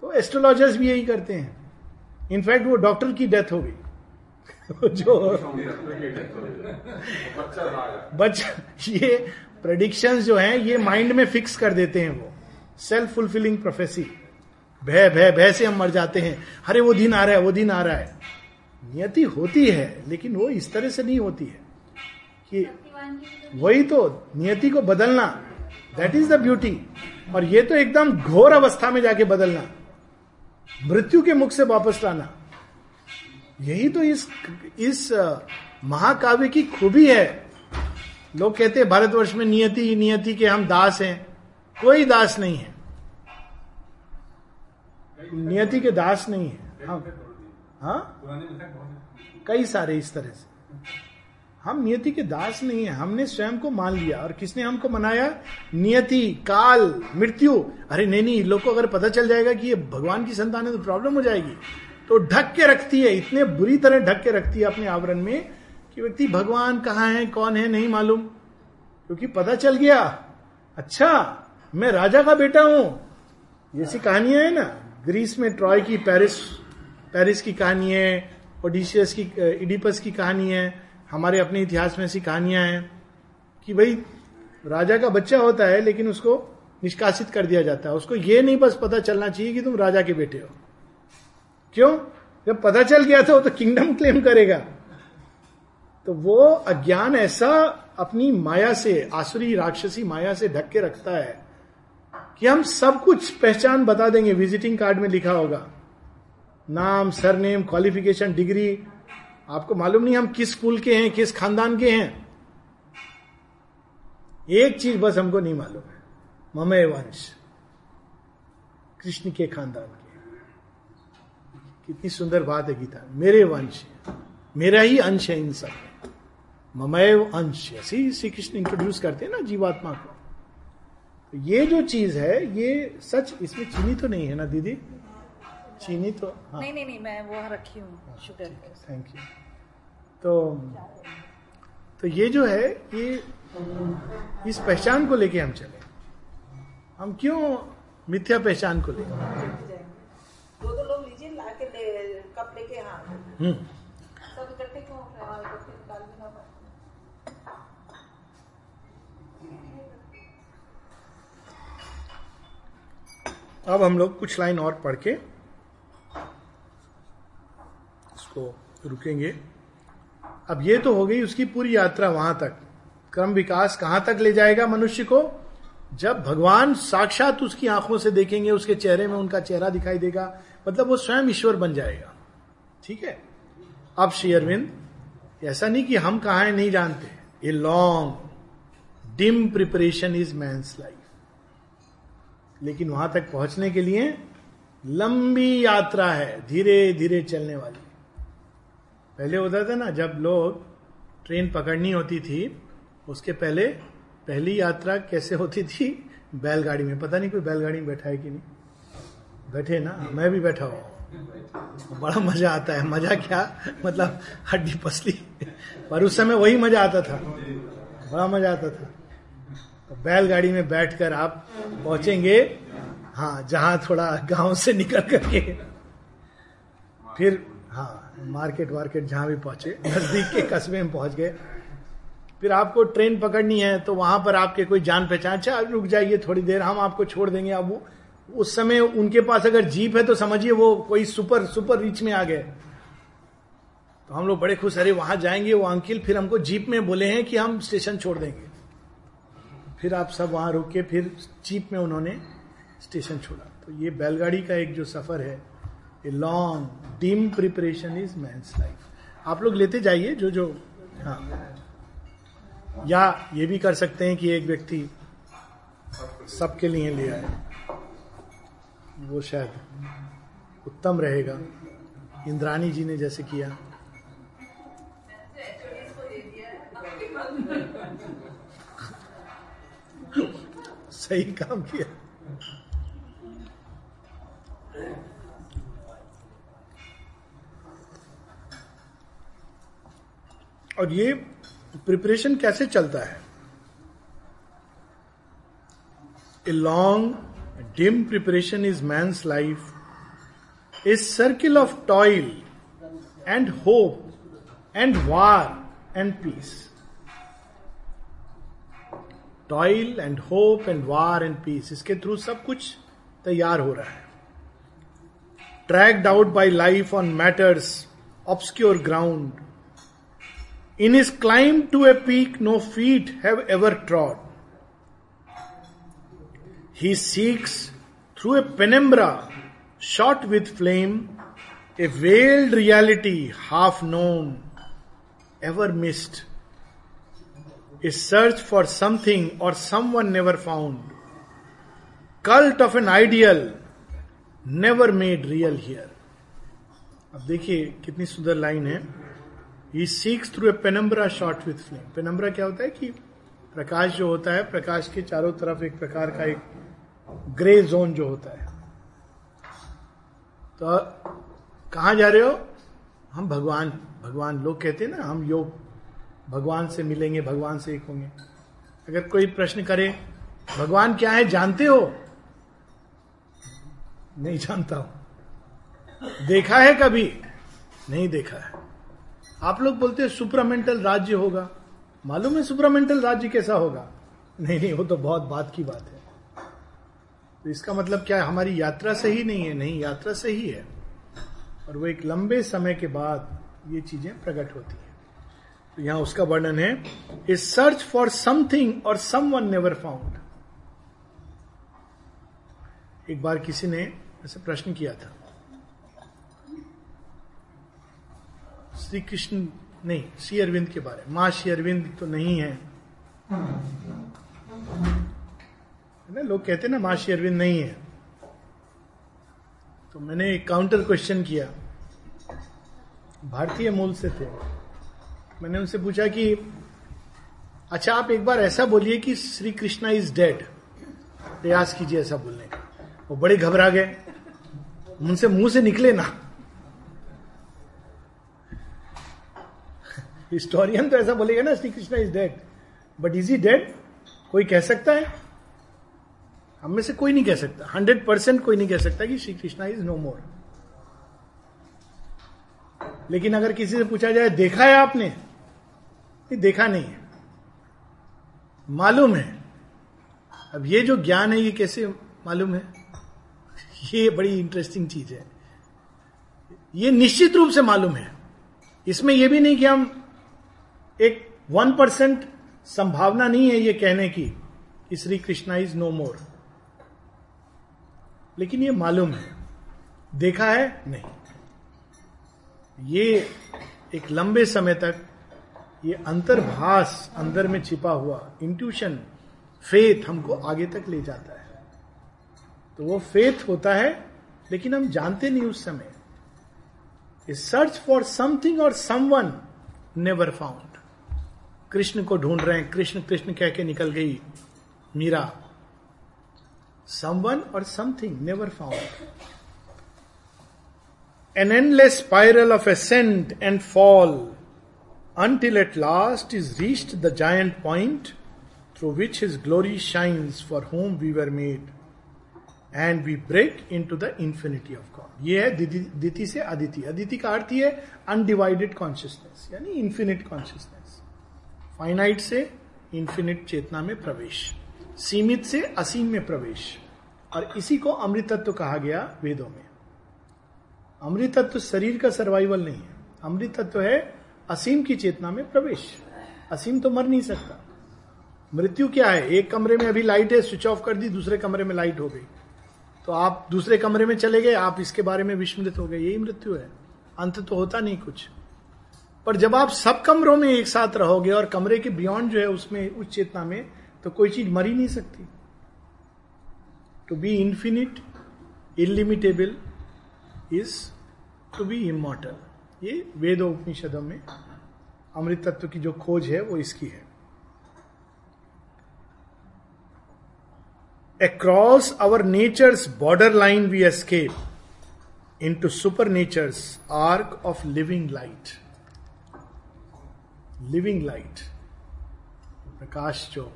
तो एस्ट्रोलॉजर्स भी यही करते हैं। इनफैक्ट वो डॉक्टर की डेथ हो गई। जो बच्चा ये प्रडिक्शन जो है, ये माइंड में फिक्स कर देते हैं वो। सेल्फ फुलफिलिंग प्रोफेसी भय भय भय से हम मर जाते हैं। अरे, वो दिन आ रहा है, वो दिन आ रहा है। नियति होती है, लेकिन वो इस तरह से नहीं होती है। कि वही तो नियति को बदलना। दैट इज़ द ब्यूटी और ये तो एकदम घोर अवस्था में जाके बदलना। मृत्यु के मुख से वापस लाना। यही तो इस इस महाकाव्य की खूबी है। लोग कहते हैं, भारतवर्ष में नियति ही नियति के हम दास हैं। कोई दास नहीं है। नियति के दास नहीं है। हम हाँ? कई सारे इस तरह से। हम नियति के दास नहीं है। हमने स्वयं को मान लिया। और किसने हमको मनाया? नियति, काल, मृत्यु। अरे नहीं नहीं लोग को अगर पता चल जाएगा कि ये भगवान की संतान है तो प्रॉब्लम हो जाएगी। तो ढक के रखती है, इतने बुरी तरह ढक के रखती है अपने आवरण में कि व्यक्ति, भगवान कहाँ है, कौन है, नहीं मालूम। क्योंकि पता चल गया अच्छा मैं राजा का बेटा हूँ। ऐसी कहानियाँ है ना, ग्रीस में ट्रॉय की, पेरिस पेरिस की कहानी है, ओडिशियस की, इडिपस की कहानी है, हमारे अपने इतिहास में ऐसी कहानियाँ हैं कि भाई, राजा का बच्चा होता है, लेकिन उसको निष्कासित कर दिया जाता है। उसको ये नहीं बस पता चलना चाहिए कि तुम राजा के बेटे हो। क्यों? जब पता चल गया था वो तो किंगडम क्लेम करेगा। तो वो अज्ञान ऐसा अपनी माया से, आसुरी राक्षसी माया से ढक के रखता है कि हम सब कुछ पहचान बता देंगे विजिटिंग कार्ड में लिखा होगा। नाम सरनेम क्वालिफिकेशन डिग्री आपको मालूम नहीं हम किस स्कूल के हैं, किस खानदान के हैं। एक चीज़ बस हमको नहीं मालूम है ममय वंश कृष्ण के खानदान के। कितनी सुंदर बात है गीता मेरे वंश मेरा ही अंश है इन सब ममय अंश ऐसे श्री कृष्ण इंट्रोड्यूस करते हैं ना जीवात्मा को। तो ये जो चीज़ है ये सच इसमें चीनी तो नहीं है ना दीदी? चीनी तो हाँ। नहीं नहीं नहीं मैं वो रखी हूँ शुगर थैंक यू तो तो ये जो है ये इस पहचान को लेके हम चले। हम क्यों मिथ्या पहचान को लेकर कपड़े के हाँ। हम्म। सब इकट्ठे क्यों हो रहे हैं? हाँ, इकट्ठे निकाल भी ना पाए। अब हम लोग कुछ लाइन और पढ़ के इसको रुकेंगे। अब ये तो हो गई उसकी पूरी यात्रा वहाँ तक। क्रम विकास कहाँ तक ले जाएगा मनुष्य को? जब भगवान साक्षात उसकी आँखों से देखेंगे उसके चेहरे में उनका चेहरा दिखाई देगा मतलब वो स्वयं ईश्वर बन जाएगा। ठीक है? अब श्री अरविंद, ऐसा नहीं कि हम कहा है नहीं जानते। A long dim preparation is man's life लेकिन वहाँ तक पहुँचने के लिए लंबी यात्रा है धीरे धीरे चलने वाली। पहले होता था ना, जब लोग ट्रेन पकड़नी होती थी, उसके पहले पहली यात्रा कैसे होती थी? बैलगाड़ी में। पता नहीं कोई बैलगाड़ी में बैठा है कि नहीं। बैठे ना, मैं भी बैठा हुआ बड़ा मज़ा आता है। मज़ा क्या? मतलब हड्डी पसली। पर उस समय वही मज़ा आता था। बड़ा मज़ा आता था। तो बैलगाड़ी में बैठकर आप पहुँचेंगे। हाँ जहाँ थोड़ा गाँव से निकल करके। फिर हाँ मार्केट वार्केट जहाँ भी पहुँचे, नज़दीक के कस्बे में पहुँच गए। फिर आपको ट्रेन पकड़नी है तो वहाँ पर आपके कोई जान पहचान अच्छा रुक जाइए थोड़ी देर, हम आपको छोड़ देंगे, अब वो उस समय उनके पास अगर जीप है तो समझिए वो कोई सुपर सुपर रिच में आ गए। तो हम लोग बड़े खुश, अरे, वहाँ जाएँगे, वो अंकिल फिर हमको जीप में बोले हैं कि हम स्टेशन छोड़ देंगे। फिर आप सब वहाँ रुक, फिर जीप में उन्होंने स्टेशन छोड़ा। तो ये बैलगाड़ी का एक जो सफ़र है a long dim preparation is man's life आप लोग लेते जाइए, जो जो हाँ। या ये भी कर सकते हैं कि एक व्यक्ति सबके लिए ले आए। वो शायद उत्तम रहेगा। इंद्रानी जी ने जैसे किया। सही काम किया। और ये प्रिपरेशन कैसे चलता है? A long dim preparation is man's life a circle of toil and hope and war and peace toil and hope and war and peace इसके थ्रू सब कुछ तैयार हो रहा है। Tracked out by life on matter's obscure ground in his climb to a peak no feet have ever trod. He seeks through a penumbra shot with flame a veiled reality half known, ever missed. A search for something or someone never found. Cult of an ideal never made real here. अब देखिए कितनी सुंदर line है he seeks through a penumbra shot with flame penumbra क्या होता है कि प्रकाश जो होता है प्रकाश के चारों तरफ़ एक प्रकार का एक ग्रे जोन जो होता है। तो कहा जा रहे हो? हम भगवान भगवान लोग कहते हैं ना, हम योग, भगवान से मिलेंगे, भगवान से एक होंगे। अगर कोई प्रश्न करे, भगवान क्या है, जानते हो? नहीं जानता हूँ। देखा है कभी? नहीं देखा है। आप लोग बोलते हैं सुपरामेंटल राज्य होगा। मालूम है सुपरामेंटल राज्य कैसा होगा? नहीं नहीं, वो तो बहुत बात की बात है। तो इसका मतलब क्या है? हमारी यात्रा सही नहीं है, नहीं, यात्रा सही है और वो एक लंबे समय के बाद ये चीज़ें प्रकट होती हैं। तो यहाँ उसका वर्णन है ए सर्च फॉर समथिंग और सम वन नेवर फाउंड एक बार किसी ने ऐसे प्रश्न किया था। श्री कृष्ण नहीं, श्री अरविंद के बारे में। माँ श्री अरविंद तो नहीं है। ना, लोग कहते ना माँ श्री अरविंद नहीं है। तो मैंने एक काउंटर क्वेश्चन किया। भारतीय मूल से थे। मैंने उनसे पूछा कि अच्छा आप एक बार ऐसा बोलिए कि श्री कृष्णा इज़ डेड प्रयास कीजिए ऐसा बोलने का। वो बड़े घबरा गए। उनसे मुँह से निकले ना। *laughs* हिस्टोरियन तो ऐसा बोलेगा ना, Shri Krishna is dead but is he dead कोई कह सकता है? हम में से कोई नहीं कह सकता। हंड्रेड परसेंट कोई नहीं कह सकता कि Shri Krishna is no more लेकिन अगर किसी से पूछा जाए, देखा है आपने? नहीं, देखा नहीं है। मालूम है। अब ये जो ज्ञान है, ये कैसे मालूम है? *laughs* ये बड़ी इंटरेस्टिंग चीज़ है। ये निश्चित रूप से मालूम है। इसमें यह भी नहीं कि हम एक वन परसेंट संभावना नहीं है ये कहने की कि Shri Krishna is no more लेकिन ये मालूम है। देखा है? नहीं। ये एक लंबे समय तक ये अंतर्भास, अंदर में छिपा हुआ इंट्यूशन फेथ हमको आगे तक ले जाता है। तो वो फेथ होता है, लेकिन हम जानते नहीं उस समय। सर्च फॉर समथिंग और समवन नेवर फाउंड कृष्ण को ढूंढ रहे हैं। कृष्ण कृष्ण कह के निकल गई मीरा। समवन और something never found an endless spiral of ascent and fall until at last is reached the giant point through which his glory shines for home we were made and we break into the infinity of God ये है दिति से अदिति अदिति का अर्थ है undivided consciousness यानी infinite consciousness finite से infinite चेतना में प्रवेश सीमित से असीम में प्रवेश। और इसी को अमृतत्व कहा गया वेदों में। अमृतत्व शरीर का सर्वाइवल नहीं है। अमृतत्व है असीम की चेतना में प्रवेश। असीम तो मर नहीं सकता। मृत्यु क्या है? एक कमरे में अभी लाइट है स्विच ऑफ़ कर दी, दूसरे कमरे में लाइट हो गई। तो आप दूसरे कमरे में चले गए, आप इसके बारे में विस्मृत हो गए। यही मृत्यु है। अंत तो होता नहीं कुछ। पर जब आप सब कमरों में एक साथ रहोगे और कमरे के बियॉन्ड जो है, उसमें, उस चेतना में तो कोई चीज़ मर ही नहीं सकती। To be infinite illimitable is to be immortal ये वेद उपनिषदों में अमृत तत्व की जो खोज है, वो इसकी है। Across our nature's border line we escape into supernature's arc of living light living light प्रकाश जो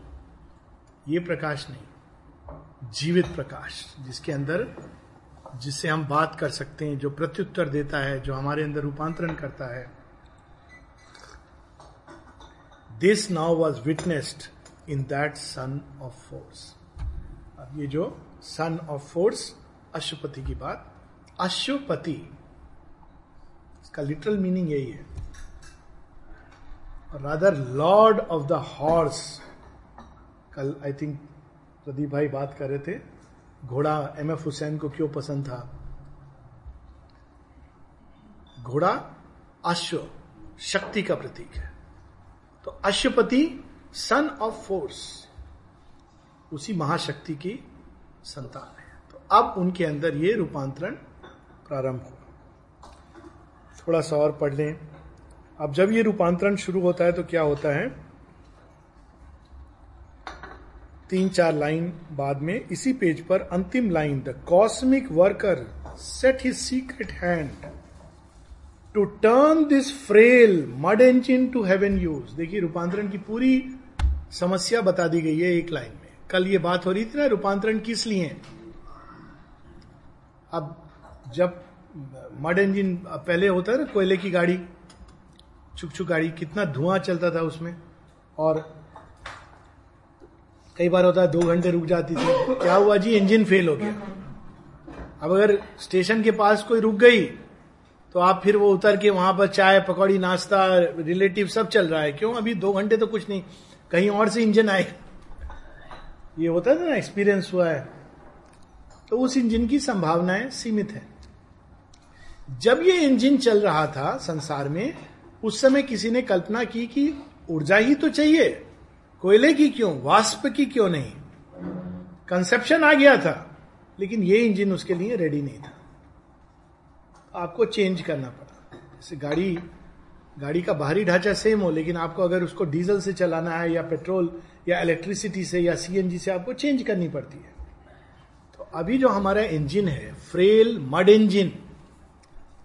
ये प्रकाश नहीं, जीवित प्रकाश, जिसके अंदर जिससे हम बात कर सकते हैं, जो प्रत्युत्तर देता है, जो हमारे अंदर रूपांतरण करता है। This now was witnessed in that son of force अब ये जो सन ऑफ़ फोर्स अशुपति की बात, अशुपति, इसका लिटरल मीनिंग यही है। Rather lord of the horse कल आई थिंक प्रदीप भाई बात कर रहे थे, घोड़ा एम एफ़ हुसैन को क्यों पसंद था? घोड़ा अश्व, शक्ति का प्रतीक है। तो अश्वपति सन ऑफ़ फोर्स उसी महाशक्ति की संतान है। तो अब उनके अंदर ये रूपांतरण प्रारंभ हुआ। थोड़ा सा और पढ़ लें। अब जब ये रूपांतरण शुरू होता है तो क्या होता है? तीन चार लाइन बाद में इसी पेज पर अंतिम line the cosmic worker set his secret hand to turn this frail mud engine to heaven use देखिए, रूपांतरण की पूरी समस्या बता दी गई है एक लाइन में। कल ये बात हो रही थी ना, रूपांतरण किस लिए अब जब मड इंजिन पहले होता है ना, कोयले की गाड़ी छुक छुक गाड़ी, कितना धुआँ चलता था उसमें। और कई बार होता है दो घंटे रुक जाती थी। क्या हुआ जी? इंजन फेल हो गया। अब अगर स्टेशन के पास कोई रुक गई तो आप फिर वो उतर के वहाँ पर चाय, पकौड़ी, नाश्ता रिलेटिव सब चल रहा है। क्यों? अभी दो घंटे तो कुछ नहीं। कहीं और से इंजन आए। ये होता है ना एक्सपीरियंस हुआ है। तो उस इंजन की संभावनाएँ सीमित है। जब ये इंजन चल रहा था संसार में, उस समय किसी ने कल्पना की कि ऊर्जा ही तो चाहिए। कोयले की क्यों? वाष्प की क्यों नहीं? कंसेप्शन आ गया था, लेकिन ये इंजन उसके लिए रेडी नहीं था। आपको चेंज करना पड़ा। जैसे गाड़ी गाड़ी का बाहरी ढांचा सेम हो, लेकिन आपको अगर उसको डीजल से चलाना है, या पेट्रोल या इलेक्ट्रिसिटी से, या सीएनजी से, आपको चेंज करनी पड़ती है। तो अभी जो हमारा इंजन है फ्रेल मड इंजन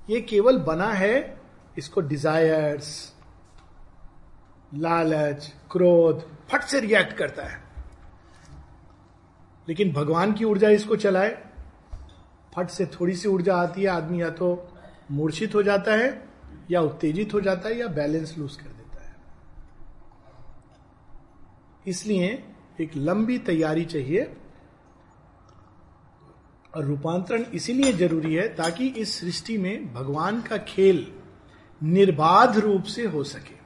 ये केवल बना है इसको डिजायर्स लालच, क्रोध, फट से रिएक्ट करता है। लेकिन भगवान की ऊर्जा इसको चलाए, फट से थोड़ी सी ऊर्जा आती है, आदमी या तो मूर्छित हो जाता है, या उत्तेजित हो जाता है, या बैलेंस लूज कर देता है। इसलिए एक लंबी तैयारी चाहिए और रूपांतरण इसीलिए ज़रूरी है ताकि इस सृष्टि में भगवान का खेल निर्बाध रूप से हो सके।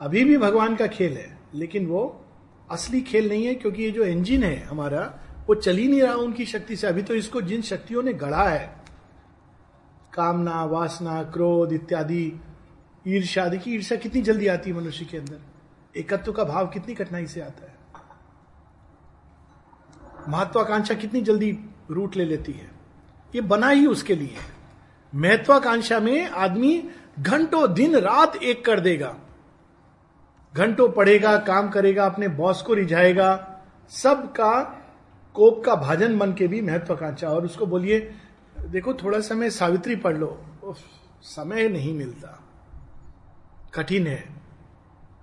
अभी भी भगवान का खेल है, लेकिन वो असली खेल नहीं है, क्योंकि ये जो इंजिन है हमारा, वो चल ही नहीं रहा उनकी शक्ति से। अभी तो इसको जिन शक्तियों ने गढ़ा है, कामना, वासना, क्रोध इत्यादि ईर्षा देखिए ईर्षा कितनी जल्दी आती है मनुष्य के अंदर। एकत्व का भाव कितनी कठिनाई से आता है। महत्वाकांक्षा कितनी जल्दी रूट ले लेती है। ये बना ही उसके लिए महत्वाकांक्षा में आदमी घंटों, दिन, रात एक कर देगा। घंटों पढ़ेगा, काम करेगा, अपने बॉस को रिझाएगा, सबका कोप का भाजन बन के भी महत्वाकांक्षा। और उसको बोलिए, देखो, थोड़ा समय सावित्री पढ़ लो। समय नहीं मिलता। कठिन है।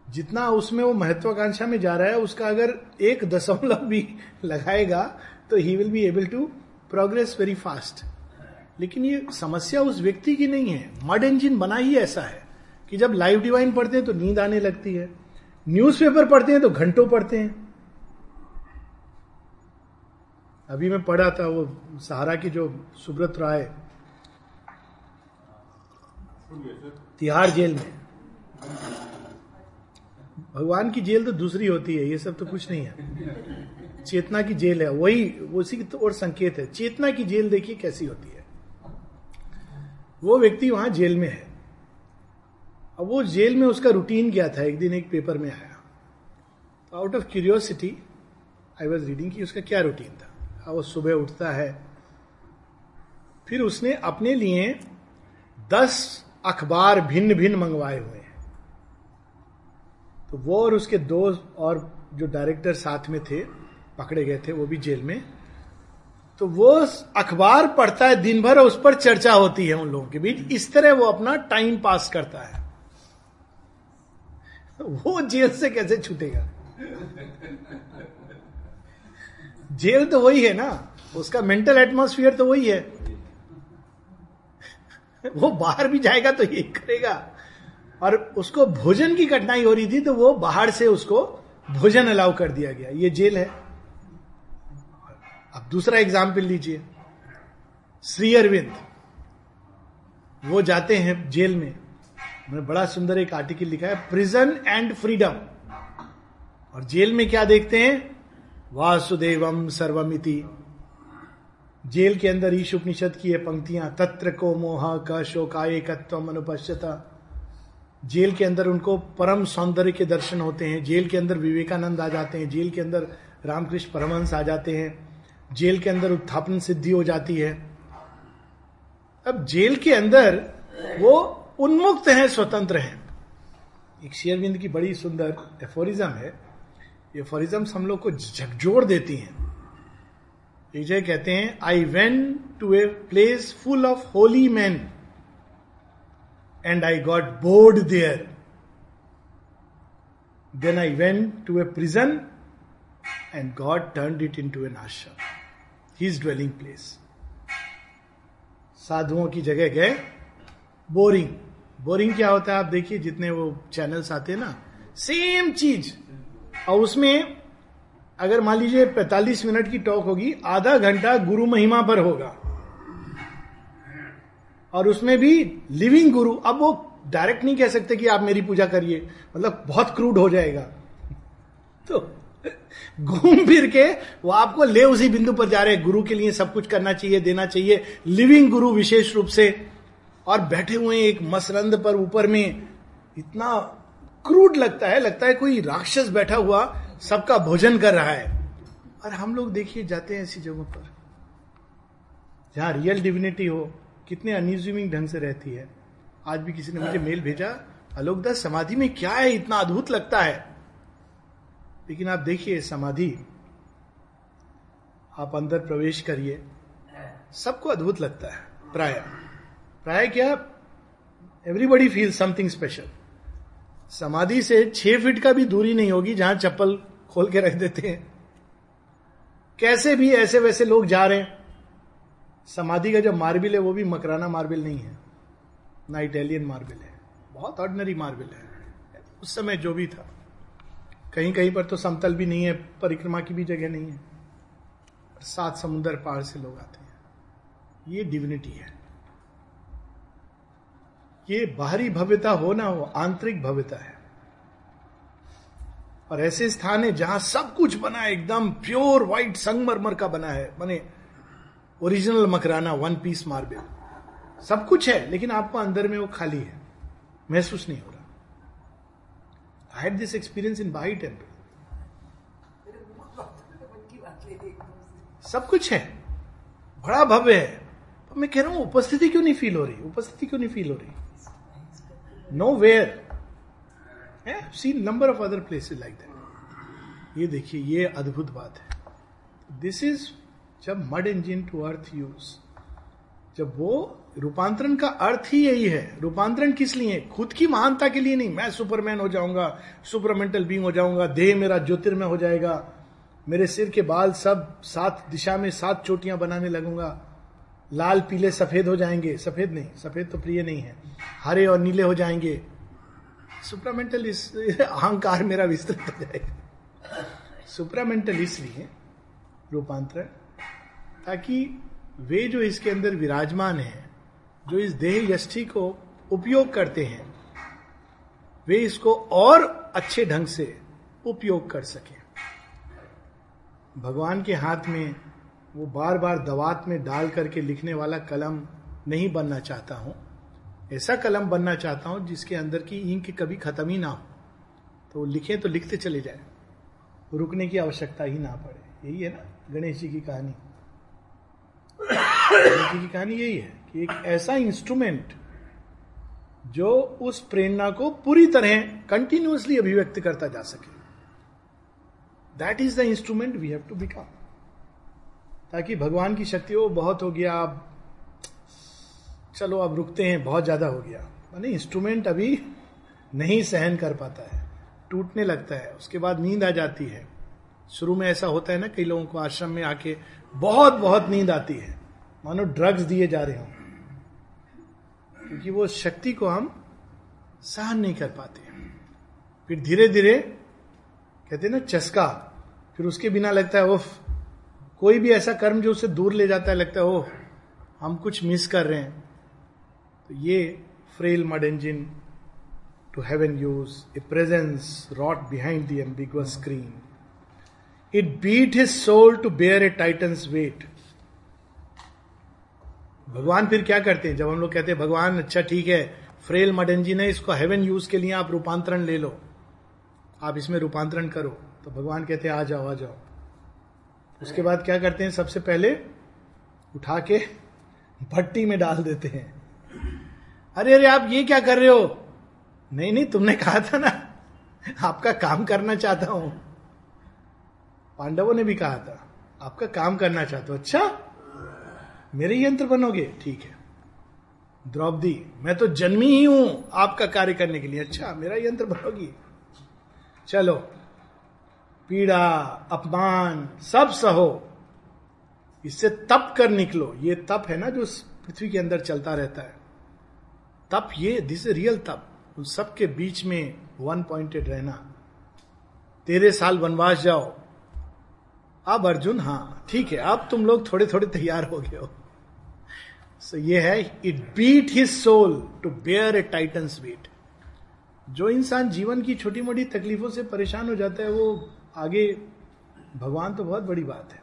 जितना उसमें वो महत्वाकांक्षा में जा रहा है, उसका अगर एक दशमलव भी *laughs* लगाएगा तो ही will be able to progress very fast लेकिन ये समस्या उस व्यक्ति की नहीं है। मड इंजिन बना ही ऐसा है। कि जब लाइव डिवाइन पढ़ते हैं तो नींद आने लगती है। न्यूज़पेपर पढ़ते हैं तो घंटों पढ़ते हैं। अभी मैं पढ़ा था वो सहारा की जो सुब्रत राय। तिहाड़ जेल में। भगवान की जेल तो दूसरी होती है, ये सब तो कुछ नहीं है। चेतना की जेल है, वही, उसी की तो और संकेत है। चेतना की जेल देखिए कैसी होती है। वो व्यक्ति वहाँ जेल में है। अब वो जेल में उसका रूटीन क्या था? एक दिन एक पेपर में आया। तो out of curiosity I was reading कि उसका क्या रूटीन था। वो सुबह उठता है। फिर उसने अपने लिए दस अखबार भिन्न भिन्न मंगवाए हुए हैं। तो वो और उसके दो और जो डायरेक्टर साथ में थे, पकड़े गए थे, वो भी जेल में। तो वो अखबार पढ़ता है, दिन भर उस पर चर्चा होती है उन लोगों के बीच। इस तरह वो अपना टाइम पास करता है। वो जेल से कैसे छूटेगा? जेल तो वही है ना। उसका मेंटल एटमोस्फियर तो वही है। वो बाहर भी जाएगा तो ये करेगा। और उसको भोजन की कठिनाई हो रही थी तो वो बाहर से उसको भोजन अलाउ कर दिया गया। ये जेल है। अब दूसरा एग्ज़ाम्पल लीजिए। श्री अरविंद। वो जाते हैं जेल में। मैंने बड़ा सुंदर एक आर्टिकल लिखा है प्रिजन एंड फ्रीडम और जेल में क्या देखते हैं? वासुदेवम सर्वमिति. जेल के अंदर ईश उपनिषद की ये पंक्तियाँ, तत्र को मोह का शोकाए कत्व अनुपश्यता. जेल के अंदर उनको परम सौंदर्य के दर्शन होते हैं। जेल के अंदर विवेकानंद आ जाते हैं। जेल के अंदर रामकृष्ण परमहंस आ जाते हैं। जेल के अंदर उत्थापन सिद्धि हो जाती है। अब जेल के अंदर वो उन्मुक्त हैं स्वतंत्र हैं। एक शेयरविंद की बड़ी सुंदर एफोरिज्म है। ये एफोरिज्म हम लोग को झकझोर देती हैं। जगह कहते हैं I went to a place full of holy man and I got bored there. Then I went to a prison and God turned it into an ashram, his dwelling place साधुओं की जगह गए बोरिंग बोरिंग क्या होता है? आप देखिए जितने वो चैनल्स आते हैं ना सेम चीज़। और उसमें अगर मान लीजिए 45 मिनट की टॉक होगी, आधा घंटा गुरु महिमा पर होगा। और उसमें भी लिविंग गुरु। अब वो डायरेक्ट नहीं कह सकते कि आप मेरी पूजा करिए। मतलब बहुत क्रूड हो जाएगा। तो *laughs* घूम फिर के वो आपको ले उसी बिंदु पर जा रहे गुरु के लिए सब कुछ करना चाहिए, देना चाहिए। लिविंग गुरु विशेष रूप से। और बैठे हुए एक मसरंद पर ऊपर में, इतना क्रूड लगता है लगता है कोई राक्षस बैठा हुआ सबका भोजन कर रहा है। और हम लोग देखिए, जाते हैं ऐसी जगहों पर, जहाँ रियल डिविनिटी हो, कितने अनइज्यूमिंग ढंग से रहती है। आज भी किसी ने मुझे मेल भेजा अलोक दास समाधि में क्या है? इतना अद्भुत लगता है। लेकिन आप देखिए, समाधि, आप अंदर प्रवेश करिए, सबको अद्भुत लगता है, प्राय। प्राय क्या एवरीबडी फील समथिंग स्पेशल समाधि से छह फीट का भी दूरी नहीं होगी जहाँ चप्पल खोल के रख देते हैं। कैसे भी ऐसे वैसे लोग जा रहे हैं। समाधि का जो मार्बिल है वो भी मकराना मार्बिल नहीं है। ना इटालियन मार्बल है। बहुत ऑर्डिनरी मार्बल है। उस समय जो भी था। कहीं कहीं पर तो समतल भी नहीं है, परिक्रमा की भी जगह नहीं है। सात समुद्र पार से लोग आते हैं। ये डिविनिटी है। ये बाहरी भव्यता हो ना हो आंतरिक भव्यता है। और ऐसे स्थान है जहाँ सब कुछ बना है, एकदम प्योर व्हाइट संगमरमर का बना है माने original Makrana, one piece marble. सब कुछ है, लेकिन आपको अंदर में वो खाली है। महसूस नहीं हो रहा। I had this experience in by temple सब कुछ है। बड़ा भव्य है। मैं कह रहा हूँ, उपस्थिति क्यों नहीं फील हो रही? उपस्थिति क्यों नहीं फील हो रही? Nowhere number of other places like that ये देखिए, ये अद्भुत बात है। दिस इज़ जब mud engine to earth use जब वो रूपांतरण का अर्थ ही यही है। रूपांतरण किस लिए? खुद की महानता के लिए नहीं। मैं सुपरमैन हो जाऊँगा सुपरमेंटल बींग हो जाऊँगा, देह मेरा ज्योतिर्मय हो जाएगा, मेरे सिर के बाल सब सात दिशा में सात चोटियाँ बनाने लगूँगा। लाल, पीले, सफ़ेद हो जाएँगे। सफ़ेद नहीं, सफ़ेद तो प्रिय नहीं है। हरे और नीले हो जाएँगे। सुप्रामेंटल इस अहंकार मेरा विस्तृत हो जाएगा सुप्रामेंटल इसलिए रूपांतरण, ताकि वे जो इसके अंदर विराजमान है, जो इस देह यष्टि को उपयोग करते हैं, वे इसको और अच्छे ढंग से उपयोग कर सके। भगवान के हाथ में वो बार बार दवात में डाल करके लिखने वाला कलम नहीं बनना चाहता हूँ। ऐसा कलम बनना चाहता हूँ जिसके अंदर की इंक कभी खत्म ही ना हो। तो लिखे तो लिखते चले जाए। रुकने की आवश्यकता ही ना पड़े। यही है ना गणेश जी की कहानी। गणेश जी की कहानी यही है कि एक ऐसा इंस्ट्रूमेंट जो उस प्रेरणा को पूरी तरह कंटिन्यूसली अभिव्यक्त करता जा सके। That is the instrument we have to become ताकि भगवान की शक्ति, वो बहुत हो गया अब चलो, अब रुकते हैं, बहुत ज़्यादा हो गया। मानी इंस्ट्रूमेंट अभी नहीं सहन कर पाता है, टूटने लगता है, उसके बाद नींद आ जाती है। शुरू में ऐसा होता है ना, कई लोगों को आश्रम में आके बहुत बहुत नींद आती है। मानो ड्रग्स दिए जा रहे हो। क्योंकि वो शक्ति को हम सहन नहीं कर पाते। फिर धीरे धीरे कहते ना, चस्का, फिर उसके बिना लगता है, उफ कोई भी ऐसा कर्म जो उसे दूर ले जाता है, लगता है, ओह, हम कुछ मिस कर रहे हैं. तो ये frail mud engine to heaven use a presence wrought behind the ambiguous screen it beat his soul to bear a titan's weight भगवान फिर क्या करते हैं? जब हम लोग कहते हैं, भगवान अच्छा ठीक है फ्रेल मड इंजिन है, इसको हेवन यूज़ के लिए आप रूपांतरण ले लो। आप इसमें रूपांतरण करो। तो भगवान कहते हैं, आ जाओ आ जाओ। उसके बाद क्या करते हैं? सबसे पहले उठा के भट्टी में डाल देते हैं। अरे अरे, आप ये क्या कर रहे हो? नहीं नहीं, तुमने कहा था ना, आपका काम करना चाहता हूँ। पांडवों ने भी कहा था, आपका काम करना चाहता हूँ। अच्छा मेरे यंत्र बनोगे? ठीक है। द्रौपदी, मैं तो जन्मी ही हूँ आपका कार्य करने के लिए। अच्छा मेरा यंत्र बनोगी? चलो पीड़ा, अपमान, सब सहो। इससे तप कर निकलो। ये तप है ना जो पृथ्वी के अंदर चलता रहता है। तप ये दिस रियल तप। उन सबके बीच में वन पॉइंटेड रहना। तेरे साल वनवास जाओ। अब अर्जुन हाँ ठीक है, अब तुम लोग थोड़े थोड़े तैयार हो गए हो। सो ये है it beat his soul to bear a titan's weight जो इंसान जीवन की छोटी मोटी तकलीफों से परेशान हो जाता है, वो आगे भगवान तो बहुत बड़ी बात है।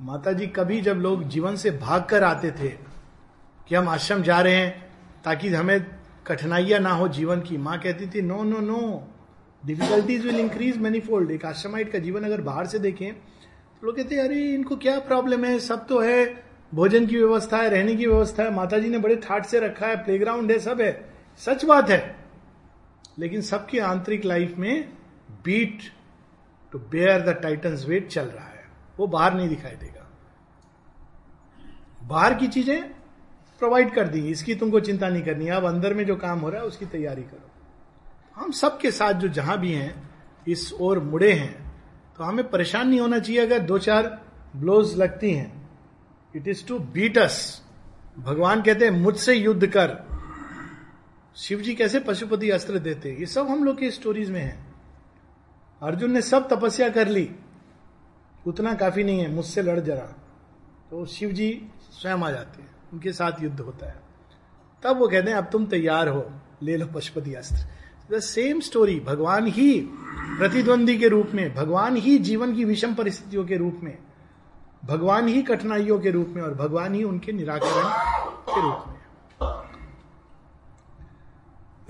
माता जी कभी जब लोग जीवन से भाग कर आते थे कि हम आश्रम जा रहे हैं, ताकि हमें कठिनाइयाँ ना हो, जीवन की माँ कहती थी no no no difficulties will increase many fold एक आश्रमाइट का जीवन अगर बाहर से देखें तो लोग कहते अरे, इनको क्या प्रॉब्लम है? सब तो है। भोजन की व्यवस्था है, रहने की व्यवस्था है। माता जी ने बड़े ठाट से रखा है प्लेग्राउंड है, सब है। सच बात है। लेकिन सबकी आंतरिक लाइफ में beat to bear the titan's weight चल रहा है। वो बाहर नहीं दिखाई देगा। बाहर की चीज़ें प्रोवाइड कर दी इसकी तुमको चिंता नहीं करनी। अब अंदर में जो काम हो रहा है, उसकी तैयारी करो। हम सबके साथ जो जहाँ भी हैं, इस ओर मुड़े हैं तो हमें परेशान नहीं होना चाहिए अगर दो चार ब्लोज लगती हैं। It is to beat us भगवान कहते हैं, मुझसे युद्ध कर। शिव जी कैसे पशुपति अस्त्र देते ये सब हम लोग के स्टोरीज में है। अर्जुन ने सब तपस्या कर ली। उतना काफ़ी नहीं है, मुझसे लड़ जरा। तो शिव जी स्वयं आ जाते हैं, उनके साथ युद्ध होता है। तब वो कहते हैं, अब तुम तैयार हो, ले लो पशुपति अस्त्र। द सेम स्टोरी भगवान ही प्रतिद्वंदी के रूप में, भगवान ही जीवन की विषम परिस्थितियों के रूप में, भगवान ही कठिनाइयों के रूप में, और भगवान ही उनके निराकरण के रूप में।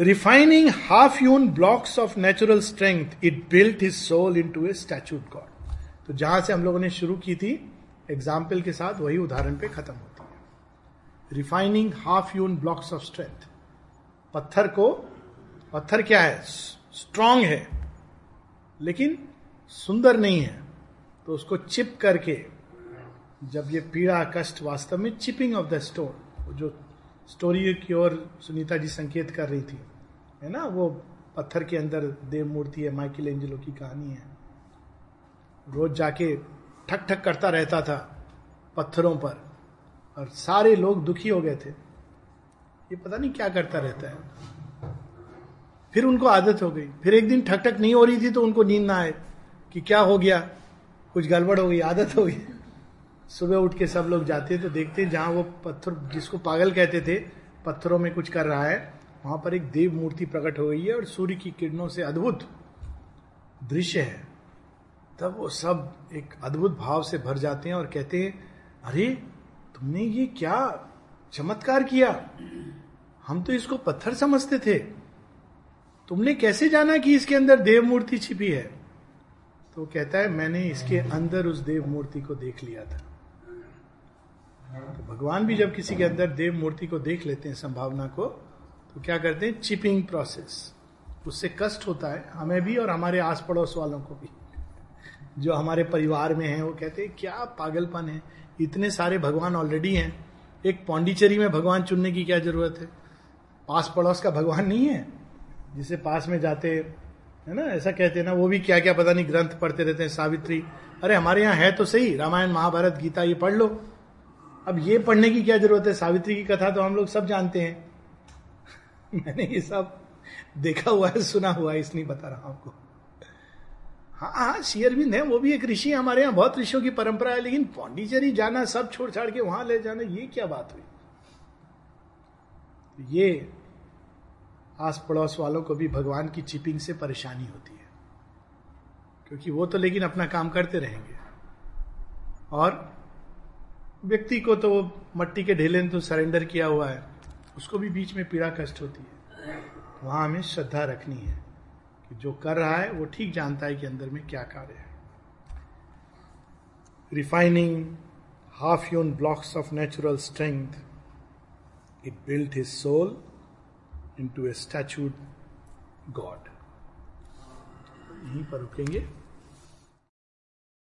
Refining half hewn blocks of natural strength it built his soul into a statue God तो जहाँ से हम लोगों ने शुरू की थी एग्ज़ाम्पल के साथ वही उदाहरण पे खत्म होती है। Refining half hewn blocks of strength पत्थर को, पत्थर क्या है? स्ट्रांग है, लेकिन सुंदर नहीं है। तो उसको चिप करके, जब ये पीड़ा, कष्ट वास्तव में चिपिंग ऑफ़ द स्टोन जो स्टोरी की ओर सुनीता जी संकेत कर रही थी। है ना? वो पत्थर के अंदर देव मूर्ति है, माइकिल एंजलो की कहानी है। रोज जाके ठक ठक करता रहता था पत्थरों पर और सारे लोग दुखी हो गए थे। ये पता नहीं क्या करता रहता है। फिर उनको आदत हो गई। फिर एक दिन ठक ठक नहीं हो रही थी तो उनको नींद ना आए कि क्या हो गया। कुछ गड़बड़ हो गई, आदत हो गई। सुबह उठ के सब लोग जाते तो देखते जहाँ वो पत्थर जिसको पागल कहते थे, पत्थरों में कुछ कर रहा है। वहाँ पर एक देव मूर्ति प्रकट हो गई है और सूर्य की किरणों से अद्भुत दृश्य है। तब वो सब एक अद्भुत भाव से भर जाते हैं और कहते हैं, अरे, तुमने ये क्या चमत्कार किया? हम तो इसको पत्थर समझते थे। तुमने कैसे जाना कि इसके अंदर देव मूर्ति छिपी है? तो कहता है, मैंने इसके अंदर उस देव मूर्ति को देख लिया था। तो भगवान भी जब किसी के अंदर देव मूर्ति को देख लेते हैं, संभावना को तो क्या करते हैं? चिपिंग प्रोसेस उससे कष्ट होता है हमें भी और हमारे आस पड़ोस वालों को भी। जो हमारे परिवार में है, वो कहते हैं, क्या पागलपन है। इतने सारे भगवान ऑलरेडी हैं। एक पौंडीचेरी में भगवान चुनने की क्या ज़रूरत है? पास पड़ोस का भगवान नहीं है। जिसे पास में जाते, है ना, ऐसा कहते हैं ना, वो भी क्या क्या पता नहीं ग्रंथ पढ़ते रहते हैं, सावित्री। अरे, हमारे यहाँ है तो सही। रामायण, महाभारत, गीता, ये पढ़ लो। अब ये पढ़ने की क्या ज़रूरत है? सावित्री की कथा तो हम लोग सब जानते हैं। *laughs* मैंने ये सब देखा हुआ है, सुना हुआ है, इसलिए बता रहा हूँ आपको। हाँ हाँ शेयरविंद है, वो भी एक ऋषि हमारे यहाँ, बहुत ऋषियों की परंपरा है, लेकिन पौंडीचेरी जाना, सब छोड़ छाड़ के वहाँ ले जाना, ये क्या बात हुई? ये आस पड़ोस वालों को भी भगवान की चिपिंग से परेशानी होती है। क्योंकि वो तो लेकिन अपना काम करते रहेंगे। और व्यक्ति को तो वो मट्टी के ढेले ने तो सरेंडर किया हुआ है। उसको भी बीच में पीड़ा कष्ट होती है। वहाँ हमें श्रद्धा रखनी है कि जो कर रहा है, वो ठीक जानता है कि अंदर में क्या कार्य है। Refining half hewn blocks of natural strength it his soul into a statue God यहीं पर रुकेंगे।